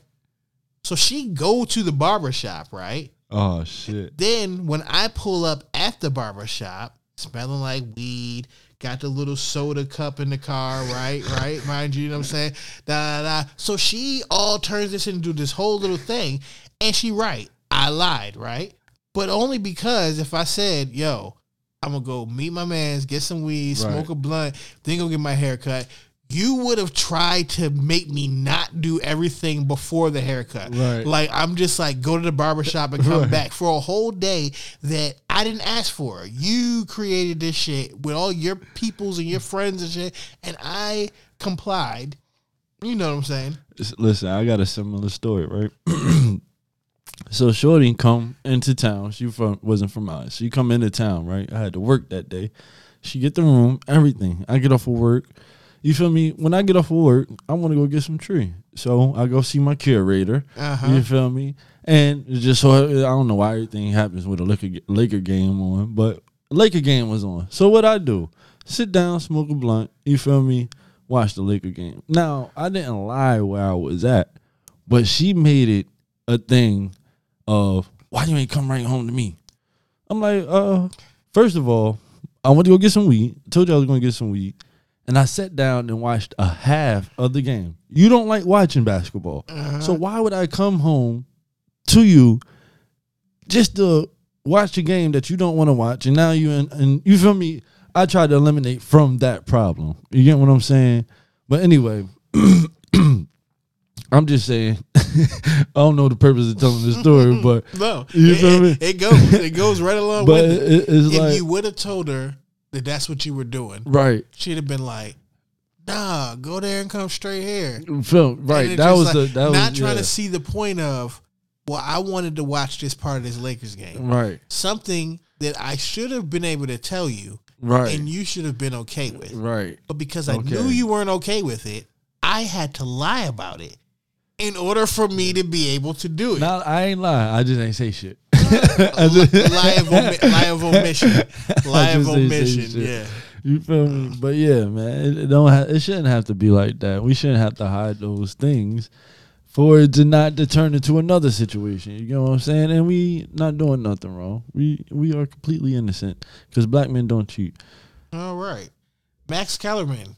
So she go to the barbershop, right? Oh shit. Then when I pull up at the barber shop, smelling like weed, got the little soda cup in the car, right? Right? Mind you, you know what I'm saying? Da, da, da. So she all turns this into this whole little thing. And she right. I lied, right? But only because if I said, yo, I'm gonna go meet my mans, get some weed, Right. smoke a blunt, then go get my hair cut. You would have tried to make me not do everything before the haircut. Right. Like I'm just like go to the barbershop and come Right. back for a whole day that I didn't ask for. You created this shit with all your peoples and your friends and shit, and I complied. You know what I'm saying? Listen, I got a similar story, right? so Shorty come into town. She from wasn't from us. She come into town, right? I had to work that day. She get the room, everything. I get off of work. You feel me? When I get off of work, I want to go get some tree. So I go see my curator. Uh-huh. You feel me? And just so I don't know why everything happens with a Laker, Laker game on, but Laker game was on. So what I do? Sit down, smoke a blunt. You feel me? Watch the Laker game. Now I didn't lie where I was at, but she made it a thing of why you ain't come right home to me. I'm like, uh, first of all, I went to go get some weed. told you I was gonna get some weed. And I sat down and watched a half of the game. You don't like watching basketball. Uh-huh. So why would I come home to you just to watch a game that you don't want to watch? And now you and, and you feel me? I tried to eliminate from that problem. You get what I'm saying? But anyway, I'm just saying I don't know the purpose of telling this story, but No, You it, feel me? it, it goes. It goes right along but with it, it. it's If like you would have told her that that's what you were doing, right. she'd have been like, "Nah, go there and come straight here." Feel And right. That was like, the that not was trying yeah. to see the point of. Well, I wanted to watch this part of this Lakers game. right. Something that I should have been able to tell you, Right. and you should have been okay with. right. But because I Okay. knew you weren't okay with it, I had to lie about it in order for me to be able to do it. Now I ain't lying. I just ain't say shit. lie of omi- of omission. Lie of just ain't say omission. Yeah. You feel me? But yeah, man, it, it don't. Ha- it shouldn't have to be like that. We shouldn't have to hide those things for it to not to turn into another situation. You know what I'm saying? And we not doing nothing wrong. We we are completely innocent because black men don't cheat. All right. Max Kellerman,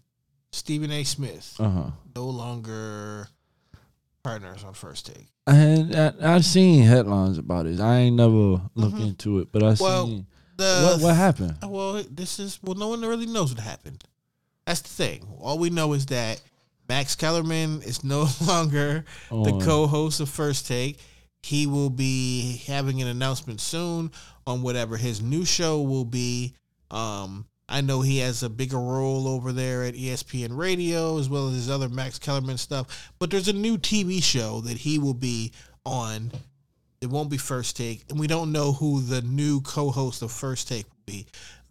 Stephen A. Smith, Uh huh. no longer partners on first take. And I, I've seen headlines about it. I ain't never looked into it, but I Mm-hmm. Well, seen The what what happened. Well, this is well, no one really knows what happened. That's the thing. All we know is that Max Kellerman is no longer the co-host of First Take. He will be having an announcement soon on whatever his new show will be. Um, I know he has a bigger role over there at ESPN Radio as well as his other Max Kellerman stuff. But there's a new TV show that he will be on. It won't be First Take, and we don't know who the new co-host of First Take will be.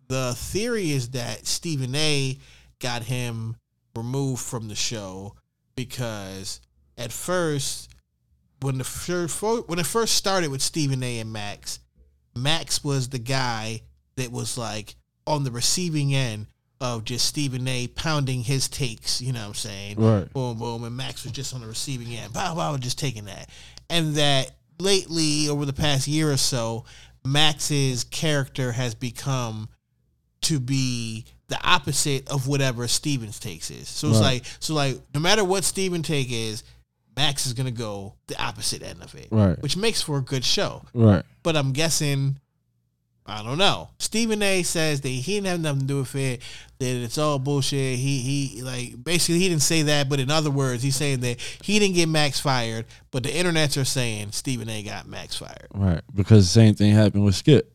the theory is that Stephen A. got him removed from the show because at first, when the first when it first started with Stephen A. and Max, Max was the guy that was like on the receiving end of just Stephen A. pounding his takes. You know what I'm saying? Right. Boom, boom, and Max was just on the receiving end. Bow, bow, just taking that, and that lately over the past year or so, Max's character has become to be the opposite of whatever Stephen's takes is. So it's Right. like so like no matter what Steven take is, Max is gonna go the opposite end of it. Right. Which makes for a good show. Right. But I'm guessing I don't know. Stephen A says that he didn't have nothing to do with it, that it's all bullshit. He he like basically he didn't say that, but in other words, he's saying that he didn't get Max fired, but the internets are saying Stephen A got Max fired. Right. Because the same thing happened with Skip.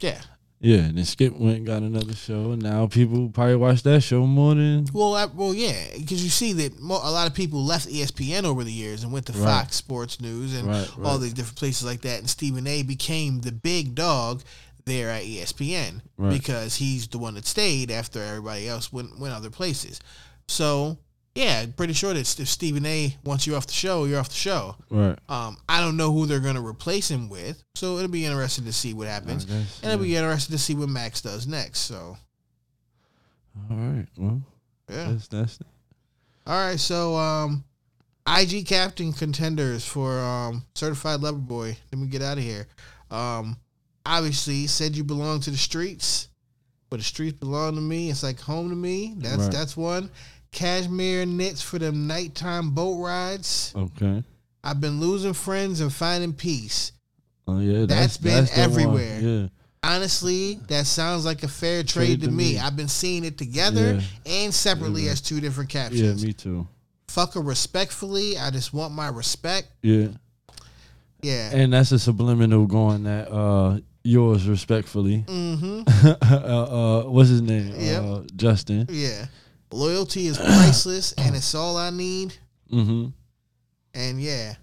Yeah. Yeah, and then Skip went and got another show, and now people probably watch that show more than Well, I, well, yeah, because you see that mo- a lot of people left ESPN over the years and went to Right. Fox Sports News and Right, all right. these different places like that. And Stephen A. became the big dog there at ESPN Right. because he's the one that stayed after everybody else went went other places. So yeah, pretty sure that if Stephen A. wants you off the show, you're off the show. right. Um, I don't know who they're going to replace him with, so it'll be interesting to see what happens, guess, and it'll be interesting to see what Max does next. So All right. Well, yeah. that's that's All right, so um, IG captain contenders for um certified lover boy. Let me get out of here. Um, obviously said you belong to the streets, but the streets belong to me. It's like home to me. That's Right. that's one. Cashmere knits for them nighttime boat rides. okay. I've been losing friends and finding peace. Oh yeah, That's that's, been that's everywhere. Yeah. Honestly, that sounds like a fair trade, to, me. I've been seeing it together Yeah. and separately Yeah. as two different captions. Yeah, me too. Fuck her respectfully. I just want my respect. Yeah. Yeah. And that's a subliminal going that uh yours respectfully. Mm-hmm. uh, uh what's his name? Yep. Uh Justin. Yeah. Loyalty is priceless and it's all I need. Mm-hmm. And yeah.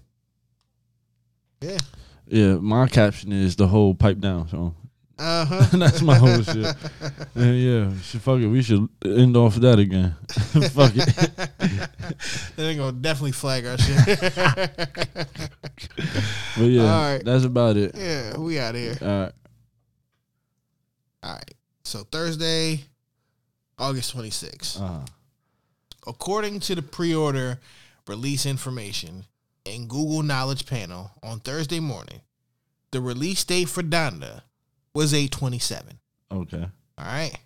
Yeah. Yeah, my caption is the whole pipe down song. Uh-huh. That's my whole shit. Yeah, yeah. Shit, fuck it. We should end off that again. fuck it. They're gonna definitely flag our shit. But yeah, All right. that's about it. yeah, we out of here. All right. All right. So Thursday, August 26th. Uh-huh. According to the pre-order release information in Google Knowledge Panel on Thursday morning, the release date for Donda was 827. Okay. All right.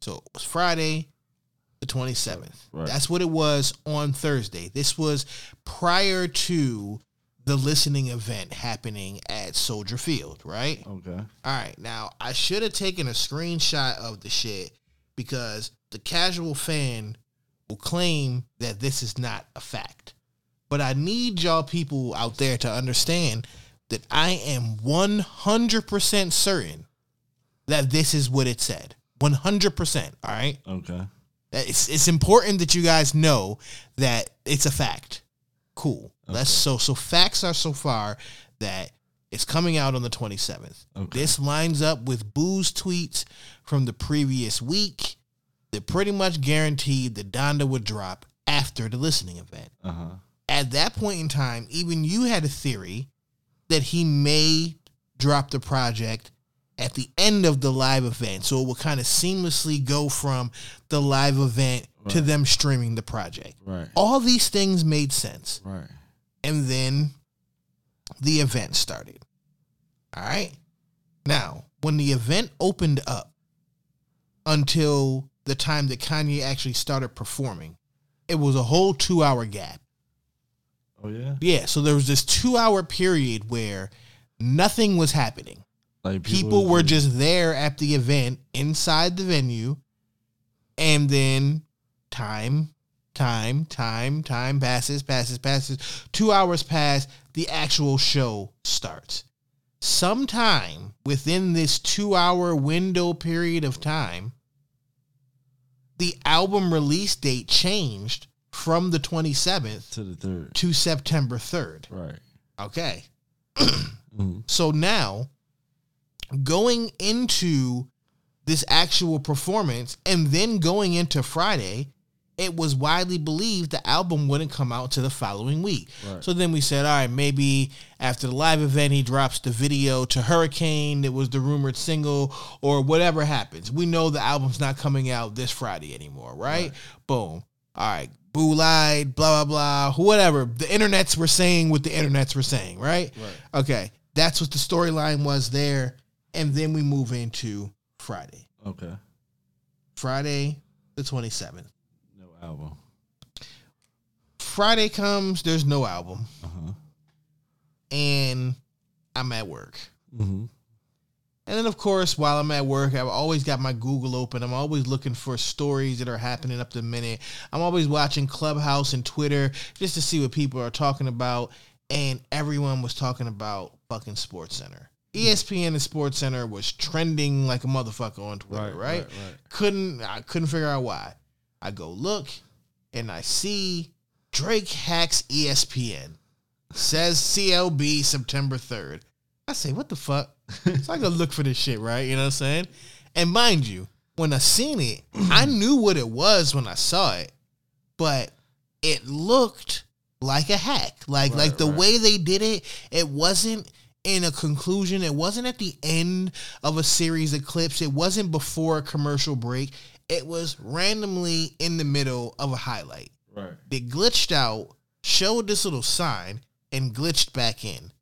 So it was Friday, the 27th. Right. That's what it was on Thursday. This was prior to the listening event happening at Soldier Field, right? Okay. All right. Now, I should have taken a screenshot of the shit because the casual fan will claim that this is not a fact. But I need y'all people out there to understand that I am 100% certain that this is what it said. 100%. All right. Okay. That It's, it's important that you guys know that it's a fact. Cool. That's so so facts are so far that it's coming out on the 27th. Okay. This lines up with Bu's tweets from the previous week that pretty much guaranteed that Donda would drop after the listening event. Uh-huh. At that point in time, even you had a theory that he may drop the project at the end of the live event. So it will kind of seamlessly go from the live event to them streaming the project. Right. All these things made sense. Right. And then the event started. All right. Now, when the event opened up until the time that Kanye actually started performing, it was a whole two hour gap. Oh yeah. Yeah. So there was this two hour period where nothing was happening. Like People were just there at the event inside the venue. And then time, time, time, time passes, passes, passes. Two hours pass. The actual show starts. Sometime within this two hour window period of time, the album release date changed from the 27th to the third. to September 3rd. Right. Okay. Mhm. So now, going into this actual performance, and then going into Friday, it was widely believed the album wouldn't come out to the following week. Right. So then we said, all right, maybe after the live event, he drops the video to Hurricane that was the rumored single, or whatever happens. We know the album's not coming out this Friday anymore, right? Boom. All right. Bu lied, blah, blah, blah, whatever. The internets were saying what the internets were saying, right? Right. Okay. That's what the storyline was there. And then we move into Friday. Okay. Friday, the 27th. No album. Friday comes, there's no album. Uh-huh. And I'm at work. Mm-hmm. And then, of course, while I'm at work, I've always got my Google open. I'm always looking for stories that are happening up to the minute. I'm always watching Clubhouse and Twitter just to see what people are talking about. And everyone was talking about fucking Sports Center. ESPN and Sports Center was trending like a motherfucker on Twitter, Right, right? right, right. Couldn't I couldn't figure out why. I go look and I see Drake hacks ESPN. Says CLB September 3rd. I say, what the fuck? so I go look for this shit, right? You know what I'm saying? And mind you, when I seen it, I knew what it was when I saw it, but it looked like a hack. Like like the right. way they did it, it wasn't in a conclusion. It wasn't at the end of a series of clips. It wasn't before a commercial break. It was randomly in the middle of a highlight. Right. They glitched out, showed this little sign, and glitched back in.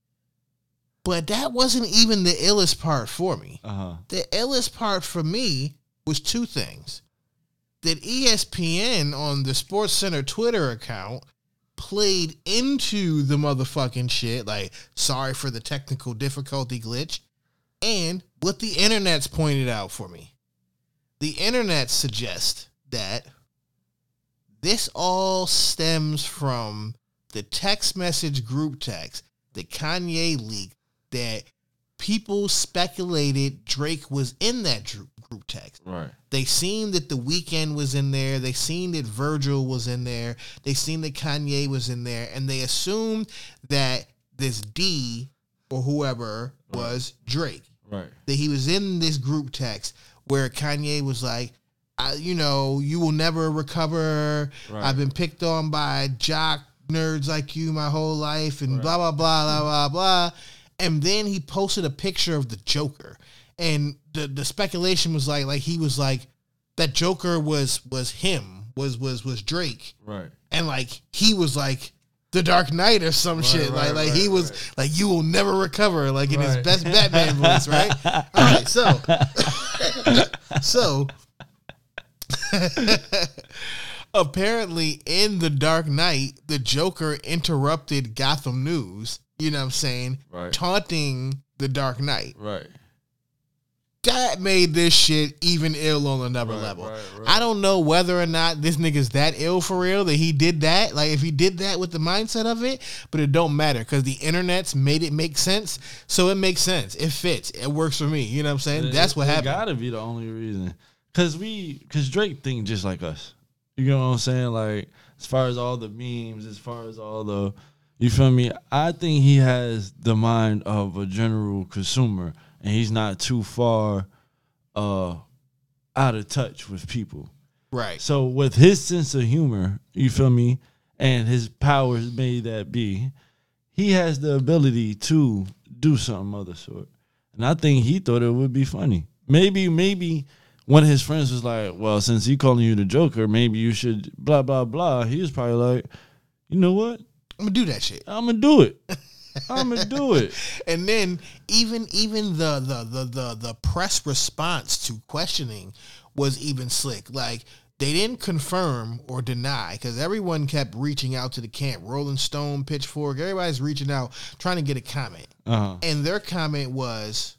But that wasn't even the illest part for me. Uh-huh. The illest part for me was two things. That ESPN on the Sports Center Twitter account played into the motherfucking shit, like, sorry for the technical difficulty glitch, and what the internet's pointed out for me. The internet suggests that this all stems from the text message group text that Kanye leaked that people speculated Drake was in that group group text. Right. They seen that the Weeknd was in there. They seen that Virgil was in there. They seen that Kanye was in there, and they assumed that this D or whoever was Drake. Right. That he was in this group text where Kanye was like, I, you know, you will never recover. Right. I've been picked on by jock nerds like you my whole life, and blah blah blah blah blah blah. And then he posted a picture of the Joker, and the the speculation was like like he was like that Joker was was him was was was Drake, Right. and like he was like the Dark Knight or some shit. right, like like right, he was like you will never recover, like in his best Batman voice, right? All right, so so apparently in the Dark Knight, the Joker interrupted Gotham News. You know what I'm saying? Right. Taunting the Dark Knight. Right. That made this shit even ill on another Right, level. right, right. I don't know whether or not this nigga's that ill for real that he did that. Like if he did that with the mindset of it, but it don't matter because the internet's made it make sense. So it makes sense. It fits. It works for me. You know what I'm saying? That's what it, happened. It gotta be the only reason. Cause we, cause Drake think just like us. You know what I'm saying? Like as far as all the memes, as far as all the, you feel me? I think he has the mind of a general consumer, and he's not too far, uh, out of touch with people. right. So with his sense of humor, you feel me, and his powers may that be, he has the ability to do something other sort. And I think he thought it would be funny. Maybe, maybe one of his friends was like, "Well, since he calling you the Joker, maybe you should blah blah blah." He was probably like, "You know what? I'm gonna do that shit. I'm gonna do it. I'm gonna do it." and then even even the the the the the press response to questioning was even slick. Like they didn't confirm or deny because everyone kept reaching out to the camp. Rolling Stone, Pitchfork, everybody's reaching out trying to get a comment. Uh-huh. And their comment was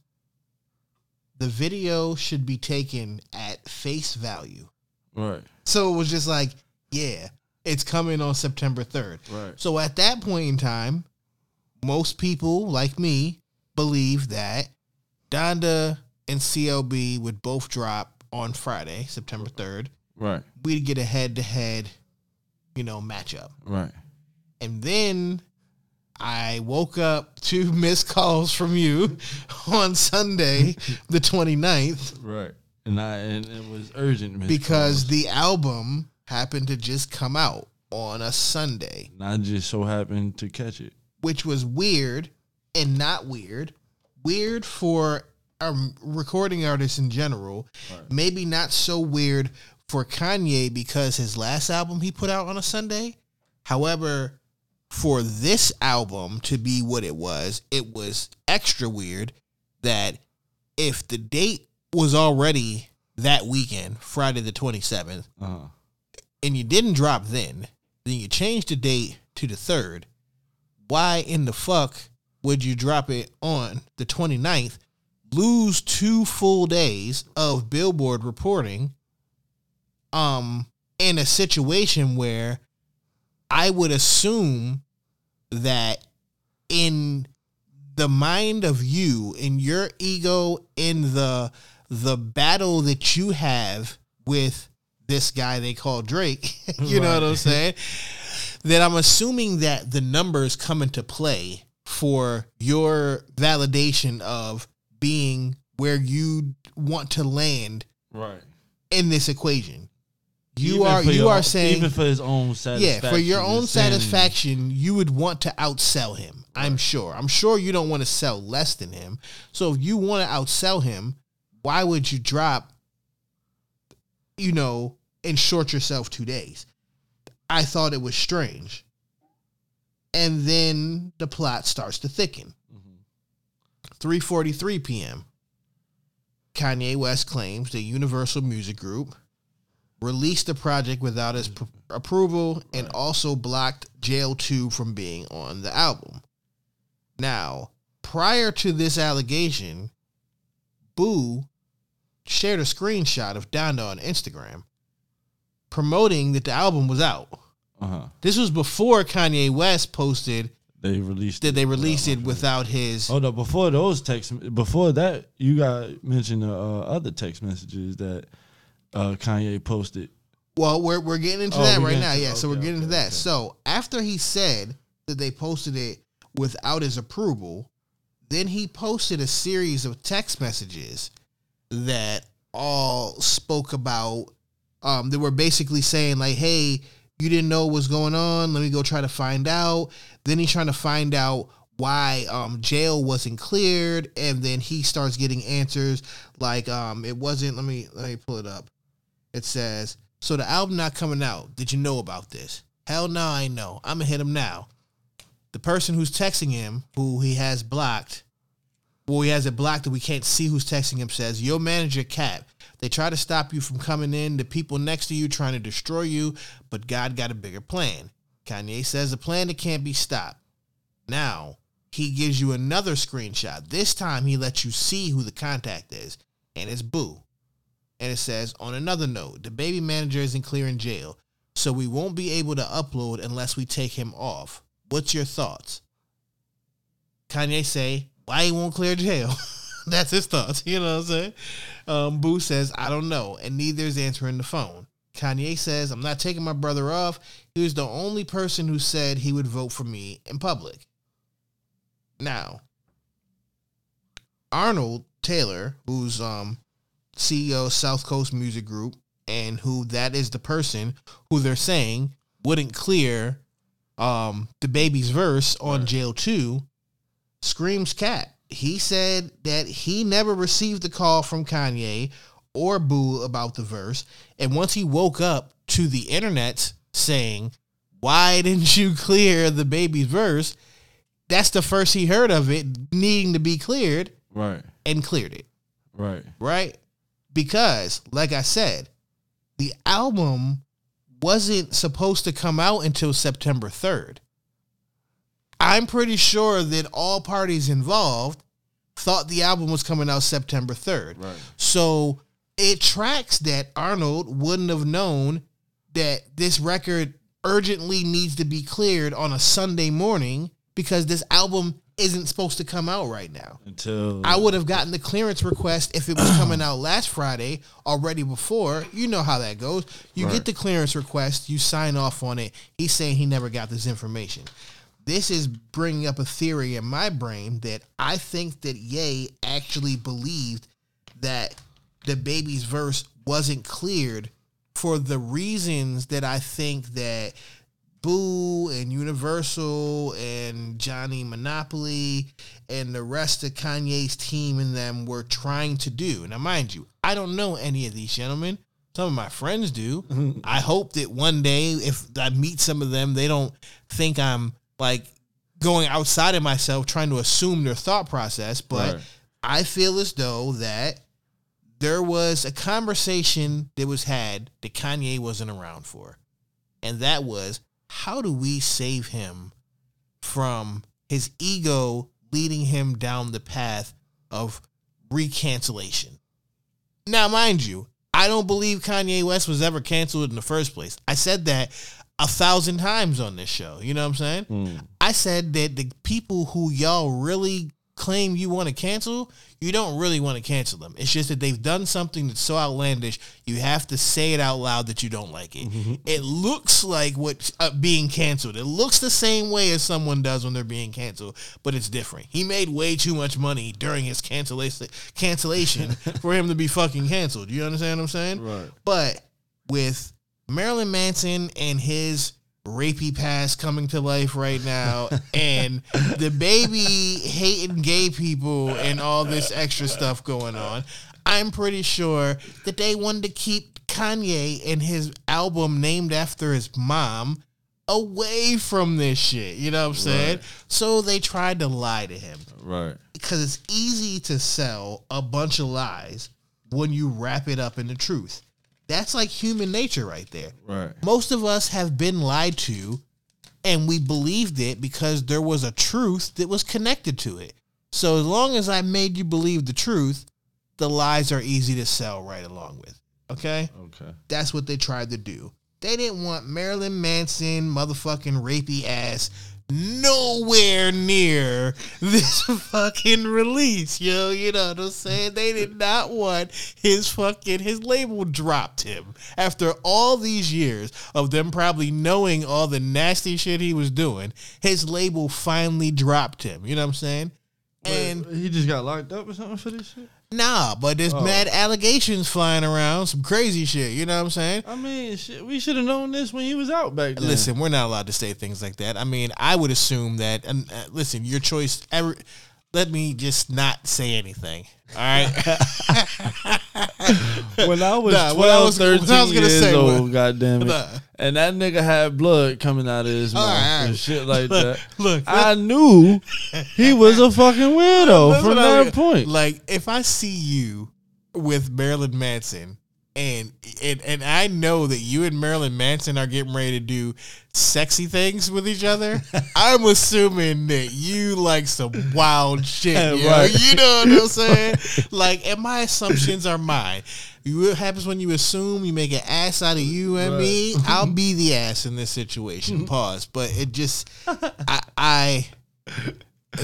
the video should be taken at face value. Right. So it was just like, yeah, it's coming on September 3rd. Right. So at that point in time, most people like me believe that Donda and CLB would both drop on Friday, September 3rd. Right. We'd get a head to head, you know, matchup. Right. And then I woke up to missed calls from you on Sunday, the 29th. Right. and I and it was urgent because Cross. the album happened to just come out on a Sunday, And I just so happened to catch it. which was weird and not weird. Weird for um, recording artists in general. Maybe not so weird for Kanye because his last album he put out on a Sunday. However, for this album to be what it was, it was extra weird that if the date was already that weekend, Friday the 27th, Uh-huh. And you didn't drop then, then you changed the date to the 3rd, why in the fuck would you drop it on the 29th, lose two full days of Billboard reporting um in a situation where I would assume that in the mind of you in your ego in the the battle that you have with this guy they call Drake, you know what I'm saying? That I'm assuming that the numbers come into play for your validation of being where you want to land Right. in this equation. You Even are you are saying even for his own satisfaction yeah, for your own satisfaction, you would want to outsell him. I'm sure. I'm sure you don't want to sell less than him. So if you want to outsell him, why would you drop, you know, and short yourself two days? I thought it was strange. And then the plot starts to thicken. 3:43 p.m. Kanye West claims the Universal Music Group released the project without his pr- approval and also blocked Jail 2 from being on the album. Now, prior to this allegation, Bu shared a screenshot of Donda on Instagram promoting that the album was out. Uh-huh. This was before Kanye West posted They released that they released it without his Oh no! Before those text, before that, you got mentioned the uh, other text messages that uh, Kanye posted. Well, we're we're getting into Oh, that right now. to- Yeah, so we're okay, getting into that. okay. So after he said that they posted it without his approval, then he posted a series of text messages that all spoke about um they were basically saying like, "Hey, you didn't know what was going on. Let me go try to find out." Then he's trying to find out why um jail wasn't cleared and then he starts getting answers like um it wasn't let me let me pull it up it says, "So the album not coming out. Did you know about this?" Hell no, I know. I'm gonna hit him now. The person who's texting him, who he has blocked, well, he has it blocked that we can't see who's texting him. Says, "Your manager, Cap. They try to stop you from coming in. The people next to you trying to destroy you, but God got a bigger plan." Kanye says a plan that can't be stopped. Now he gives you another screenshot. This time he lets you see who the contact is, and it's Bu. And it says, on another note, DaBaby manager isn't clear in jail, so we won't be able to upload unless we take him off. What's your thoughts? Kanye say, why he won't clear jail? That's his thoughts. You know what I'm saying? Um, Bu says, I don't know, and neither is answering the phone. Kanye says, I'm not taking my brother off. He was the only person who said he would vote for me in public. Now, Arnold Taylor, who's um CEO of South Coast Music Group, and who that is the person who they're saying wouldn't clear um DaBaby's verse on Jail 2, screams cat. He said that he never received a call from Kanye or Bu about the verse, and once he woke up to the internet saying, "Why didn't you clear DaBaby's verse?" That's the first he heard of it needing to be cleared Right. and cleared it Right. right? Because, like I said, the album wasn't supposed to come out until September 3rd. I'm pretty sure that all parties involved thought the album was coming out September 3rd. Right. So it tracks that Arnold wouldn't have known that this record urgently needs to be cleared on a Sunday morning because this album isn't supposed to come out right now. Until I would have gotten the clearance request if it was coming out last Friday already before. You know how that goes. You Right. get the clearance request, you sign off on it. He's saying he never got this information. This is bringing up a theory in my brain that I think that Ye actually believed that DaBaby's verse wasn't cleared for the reasons that I think that Bu and Universal and Johnny Monopoly and the rest of Kanye's team and them were trying to do. Now, mind you, I don't know any of these gentlemen. Some of my friends do. I hope that one day, if I meet some of them, they don't think I'm like going outside of myself trying to assume their thought process. But Right. I feel as though that there was a conversation that was had that Kanye wasn't around for. And that was how do we save him from his ego leading him down the path of recancellation? Now, mind you, I don't believe Kanye West was ever canceled in the first place. I said that a thousand times on this show. You know what I'm saying? I said that the people who y'all really claim you want to cancel, you don't really want to cancel them. It's just that they've done something that's so outlandish, you have to say it out loud that you don't like it. It looks like what uh, being canceled. It looks the same way as someone does when they're being canceled, but it's different. He made way too much money during his cancellation cancellation for him to be fucking canceled. You understand what I'm saying? Right. But with Marilyn Manson and his rapey past coming to life right now, and DaBaby hating gay people and all this extra stuff going on, I'm pretty sure that they wanted to keep Kanye and his album named after his mom away from this shit. You know what I'm saying? So they tried to lie to him Right. because it's easy to sell a bunch of lies when you wrap it up in the truth. That's like human nature right there. Right. Most of us have been lied to and we believed it because there was a truth that was connected to it. So as long as I made you believe the truth, the lies are easy to sell right along with. Okay? Okay. That's what they tried to do. They didn't want Marilyn Manson, motherfucking rapey ass, nowhere near this fucking release, yo. You know what I'm saying? They did not want his fucking his label dropped him after all these years of them probably knowing all the nasty shit he was doing. His label finally dropped him. You know what I'm saying? And he just got locked up or something for this shit. Nah, but there's Oh. mad allegations flying around, some crazy shit. You know what I'm saying? I mean, shit, we should have known this when he was out back then. Listen, we're not allowed to say things like that. I mean, I would assume that. And uh, listen, your choice. Every, let me just not say anything. All right. when I was Nah, 12, what I was- 13 what I was gonna years say old, goddamn it. Nah. And that nigga had blood coming out of his mouth right, and right. shit like Look, that. look, I knew he was a fucking weirdo from what I- that point. Like, if I see you with Marilyn Manson. And, and and I know that you and Marilyn Manson are getting ready to do sexy things with each other. I'm assuming that you like some wild shit. yo. Right. You know what I'm saying? like, and my assumptions are mine. What happens when you assume you make an ass out of you and me? I'll be the ass in this situation. Pause. But it just, I, I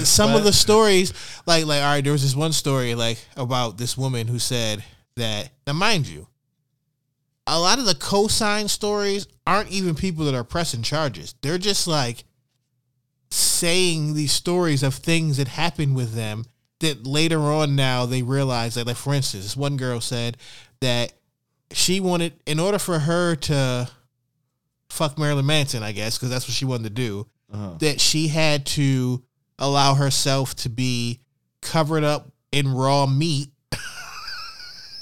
some of the stories like like all right there was this one story like about this woman who said that now mind you a lot of the cosign stories aren't even people that are pressing charges they're just like saying these stories of things that happened with them that later on now they realize that like for instance this one girl said that she wanted in order for her to fuck marilyn manson i guess because that's what she wanted to do Uh-huh. that she had to allow herself to be covered up in raw meat.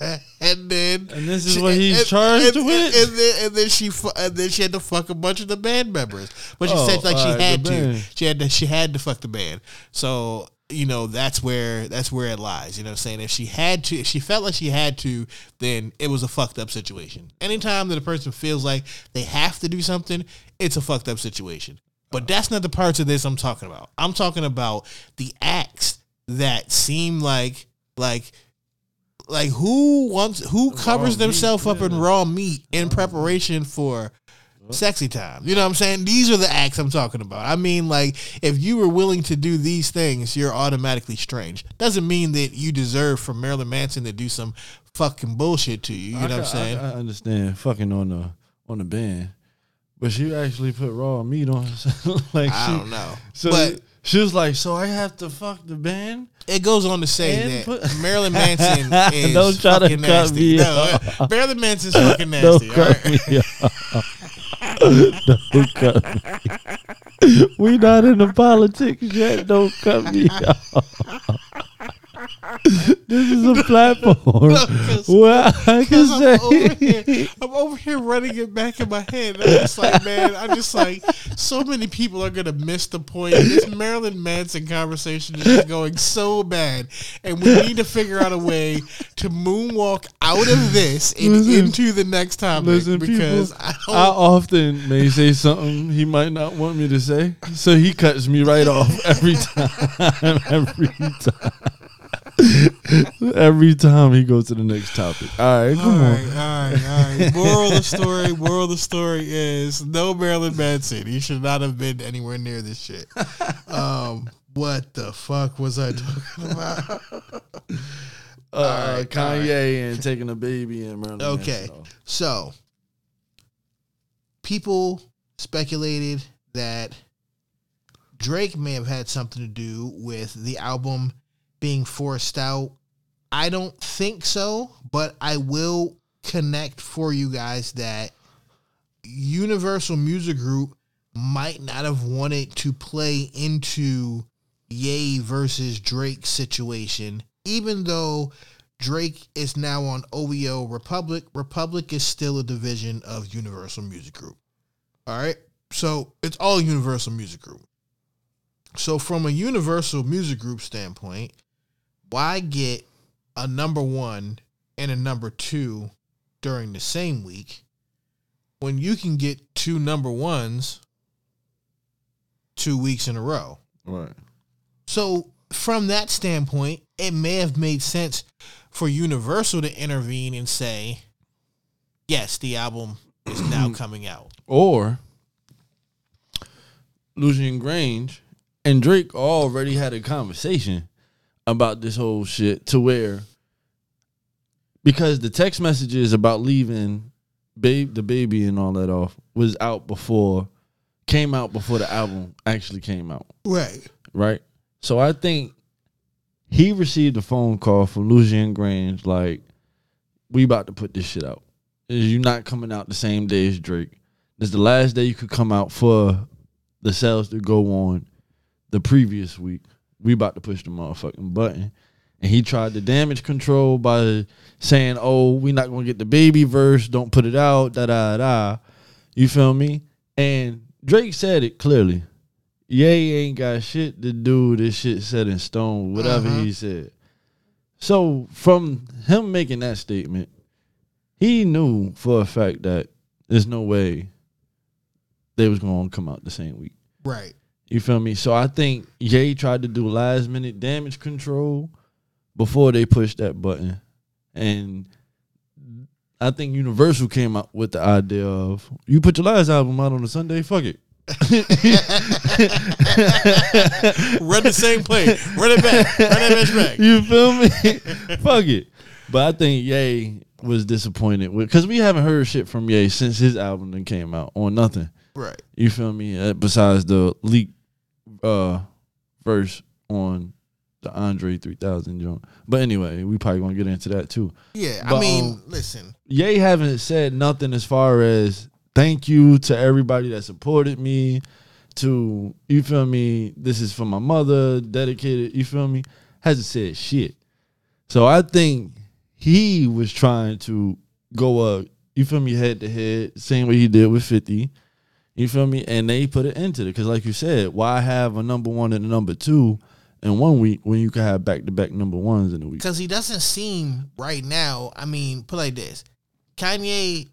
and then And this is she- what he's and- charged and, with? And then, and then she fu- and then she had to fuck a bunch of the band members. But she Oh, said like she alright, the had to. band. She had to she had to fuck the band. So you know that's where that's where it lies. You know what I'm saying? If she had to if she felt like she had to, then it was a fucked up situation. Anytime that a person feels like they have to do something, it's a fucked up situation. But uh. that's not the parts of this I'm talking about. I'm talking about the acts that seem like like like who wants who covers themselves up in raw meat in preparation for sexy time. You know what I'm saying? These are the acts I'm talking about. I mean, like, if you were willing to do these things, you're automatically strange. Doesn't mean that you deserve for Marilyn Manson to do some fucking bullshit to you. You know what I'm saying? I, I understand fucking on the on the band, but she actually put raw meat on. like I she, don't know. So but She was like, "So I have to fuck the band." It goes on to say And that put- Marilyn Manson is Don't try to fucking cut nasty. me no, off. Marilyn Manson's fucking Don't nasty. all cut right? me off. Don't cut me. We not in the politics yet. Don't cut me off. This is a platform No, 'cause- where I can I'm over say. here, I'm over here running it back in my head. I'm just like, man, I'm just like, so many people are gonna miss the point. This Marilyn Manson conversation is going so bad, and we need to figure out a way to moonwalk out of this and Listen. into the next topic Listen, because people, I I, often may say something he might not want me to say, so he cuts me right off every time. every time. every time he goes to the next topic. All right, all come right, on. all right, all right. Moral of the story. Moral of the story is no Marilyn Manson. He should not have been anywhere near this shit. Um, what the fuck was I talking about? Uh, All right, Kanye and taking DaBaby and Marilyn Okay. Manson. So, people speculated that Drake may have had something to do with the album being forced out. I don't think so, but I will connect for you guys that Universal Music Group might not have wanted to play into Ye versus Drake situation, even though Drake is now on OVO Republic. Republic is still a division of Universal Music Group. All right. So it's all Universal Music Group. So, from a Universal Music Group standpoint, why get a number one and a number two during the same week when you can get two number ones two weeks in a row? Right. So from that standpoint, it may have made sense for Universal to intervene and say, "Yes, the album is now coming out." Or Lucian Grainge and Drake already had a conversation about this whole shit to where because the text messages about leaving babe DaBaby and all that off was out before came out before the album actually came out Right. right? So I think he received a phone call from Lucian Grainge like, "We about to put this shit out. Is you not coming out the same day as Drake? This is the last day you could come out for the sales to go on the previous week. We about to push the motherfucking button." And he tried to damage control by saying, "Oh, we not gonna get DaBaby verse. Don't put it out." Da da da. You feel me? And Drake said it clearly. Ye ain't got shit to do this shit set in stone, whatever Uh-huh. he said. So from him making that statement, he knew for a fact that there's no way they was gonna come out the same week. Right. You feel me? So I think Ye tried to do last minute damage control before they pushed that button. And I think Universal came out with the idea of you put your last album out on a Sunday, fuck it. Run the same play. Run it back. Run that bitch back. You feel me? Fuck it. But I think Ye was disappointed with because we haven't heard shit from Ye since his album then came out on nothing. Right. You feel me? Uh, besides the leak uh verse on the Andre 3000 joint. But anyway, we probably gonna get into that too. Yeah. But, I mean, um, listen. Ye haven't said nothing as far as thank you to everybody that supported me. To you feel me? This is for my mother, dedicated. You feel me? Hasn't said shit. So I think he was trying to go up. You feel me? Head to head, same way he did with Fifty. You feel me? And they put it into it because, like you said, why have a number one and a number two in one week when you can have back to back number ones in a week? Because he doesn't seem right now. I mean, put like this: Kanye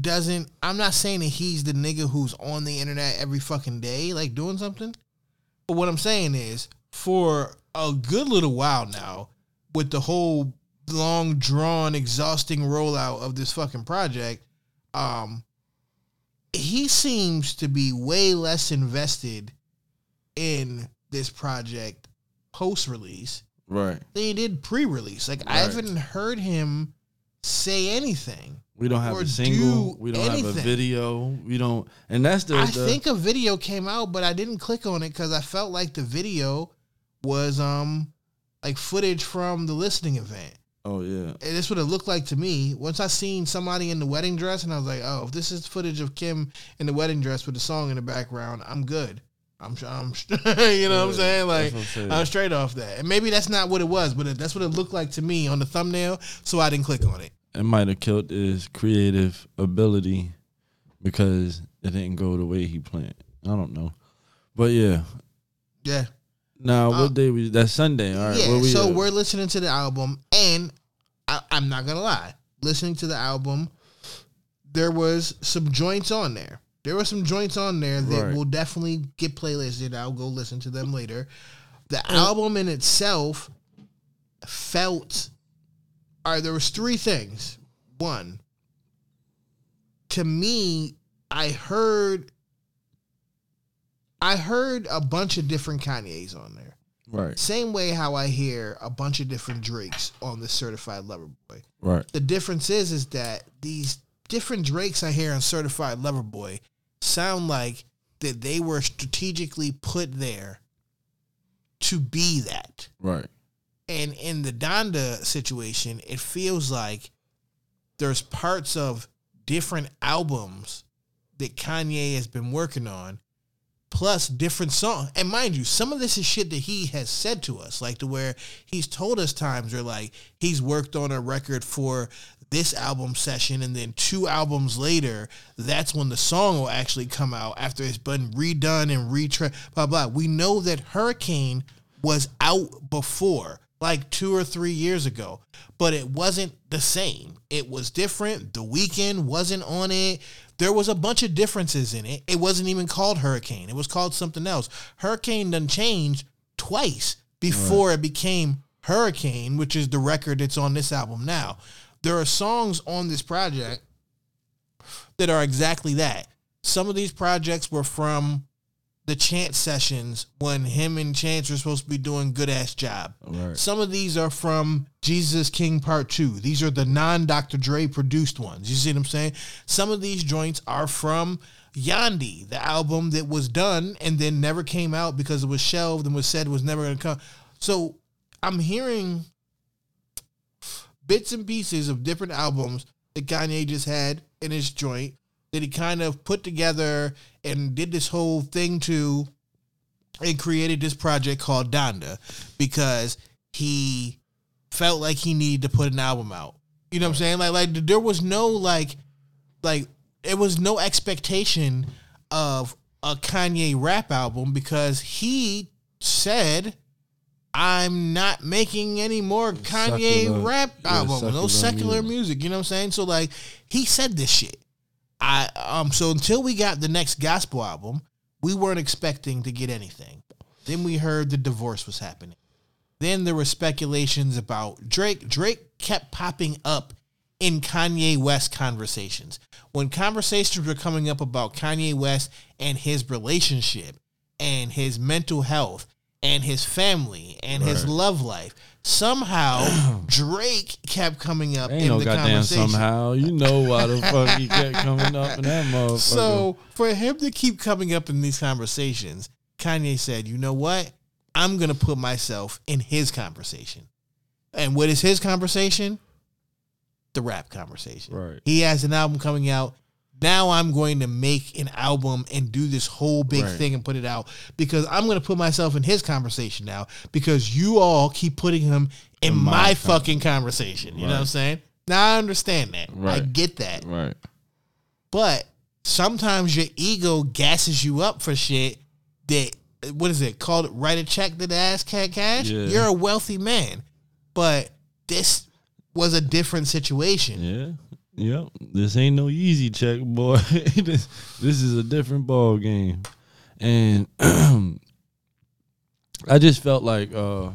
doesn't. I'm not saying that he's the nigga who's on the internet every fucking day, like doing something. But what I'm saying is, for a good little while now, with the whole long drawn, exhausting rollout of this fucking project, um, he seems to be way less invested in this project post release Right. than he did pre-release. Like I haven't heard him say anything. We don't have a single. do We don't have a video. We don't, and that's the. I the- think a video came out, but I didn't click on it because I felt like the video was um like footage from the listening event. Oh yeah. And that's what it looked like to me. Once I seen somebody in the wedding dress, and I was like, "Oh, if this is footage of Kim in the wedding dress with the song in the background, I'm good. I'm, I'm, you know what I'm saying? Like, I'm saying. I'm straight off that. And maybe that's not what it was, but that's what it looked like to me on the thumbnail. So I didn't click on it. It might have killed his creative ability because it didn't go the way he planned. I don't know, but yeah. Yeah, Now what uh, day we? That's Sunday. All right. yeah. we so at? we're listening to the album, and I'm not gonna lie, listening to the album, there was some joints on there. There were some joints on there that Right. will definitely get playlisted. I'll go listen to them later. The album in itself felt. All right, there was three things. One, to me, I heard. I heard a bunch of different Kanye's on there. Right, Same way how I hear a bunch of different Drakes on the Certified Lover Boy. right, The difference is is that these different Drakes I hear on Certified Lover Boy sound like that they were strategically put there to be that. right, And in the Donda situation, it feels like there's parts of different albums that Kanye has been working on, plus different songs. And mind you, some of this is shit that he has said to us, like to where he's told us times where like he's worked on a record for this album session, and then two albums later, that's when the song will actually come out after it's been redone and retra blah blah. We know that Hurricane was out before, like two or three years ago, but it wasn't the same. It was different. The Weeknd wasn't on it. There was a bunch of differences in it. It wasn't even called Hurricane. It was called something else. Hurricane done changed twice before it became Hurricane, which is the record that's on this album now. There are songs on this project that are exactly that. Some of these projects were from the Chance sessions when him and Chance were supposed to be doing good ass job. right. Some of these are from Jesus King Part 2. These are the non Dr. Dre produced ones. You see what I'm saying? Some of these joints are from Yandhi, the album that was done and then never came out because it was shelved and was said was never going to come. So I'm hearing bits and pieces of different albums that Kanye just had in his joint that he kind of put together and did this whole thing to and created this project called Donda because he felt like he needed to put an album out. You know what I'm saying? Like like there was no like like it was no expectation of a Kanye rap album because he said I'm not making any more Kanye Secular- rap yeah, no secular secular music. music. You know what I'm saying? So like he said this shit. I um so until we got the next gospel album, we weren't expecting to get anything. Then we heard the divorce was happening. Then there were speculations about Drake. Drake kept popping up in Kanye West conversations. When conversations were coming up about Kanye West and his relationship and his mental health and his family and his love life, somehow Drake kept coming up Ain't in no the goddamn conversation. somehow. You know why the fuck he kept coming up in that motherfucker. So for him to keep coming up in these conversations, Kanye said, "You know what? I'm gonna put myself in his conversation." And what is his conversation? The rap conversation. Right. He has an album coming out. Now I'm going to make an album and do this whole big Right. thing and put it out because I'm going to put myself in his conversation now because you all keep putting him in, In my, my fucking conversation. You know what I'm saying? Now I understand that. I get that. right. But sometimes your ego gasses you up for shit that what is it called? Write a check to the ass can't cash. Yeah. You're a wealthy man, but this was a different situation. Yeah. Yep. This ain't no easy check, boy. this, this is a different ball game. And I just felt like uh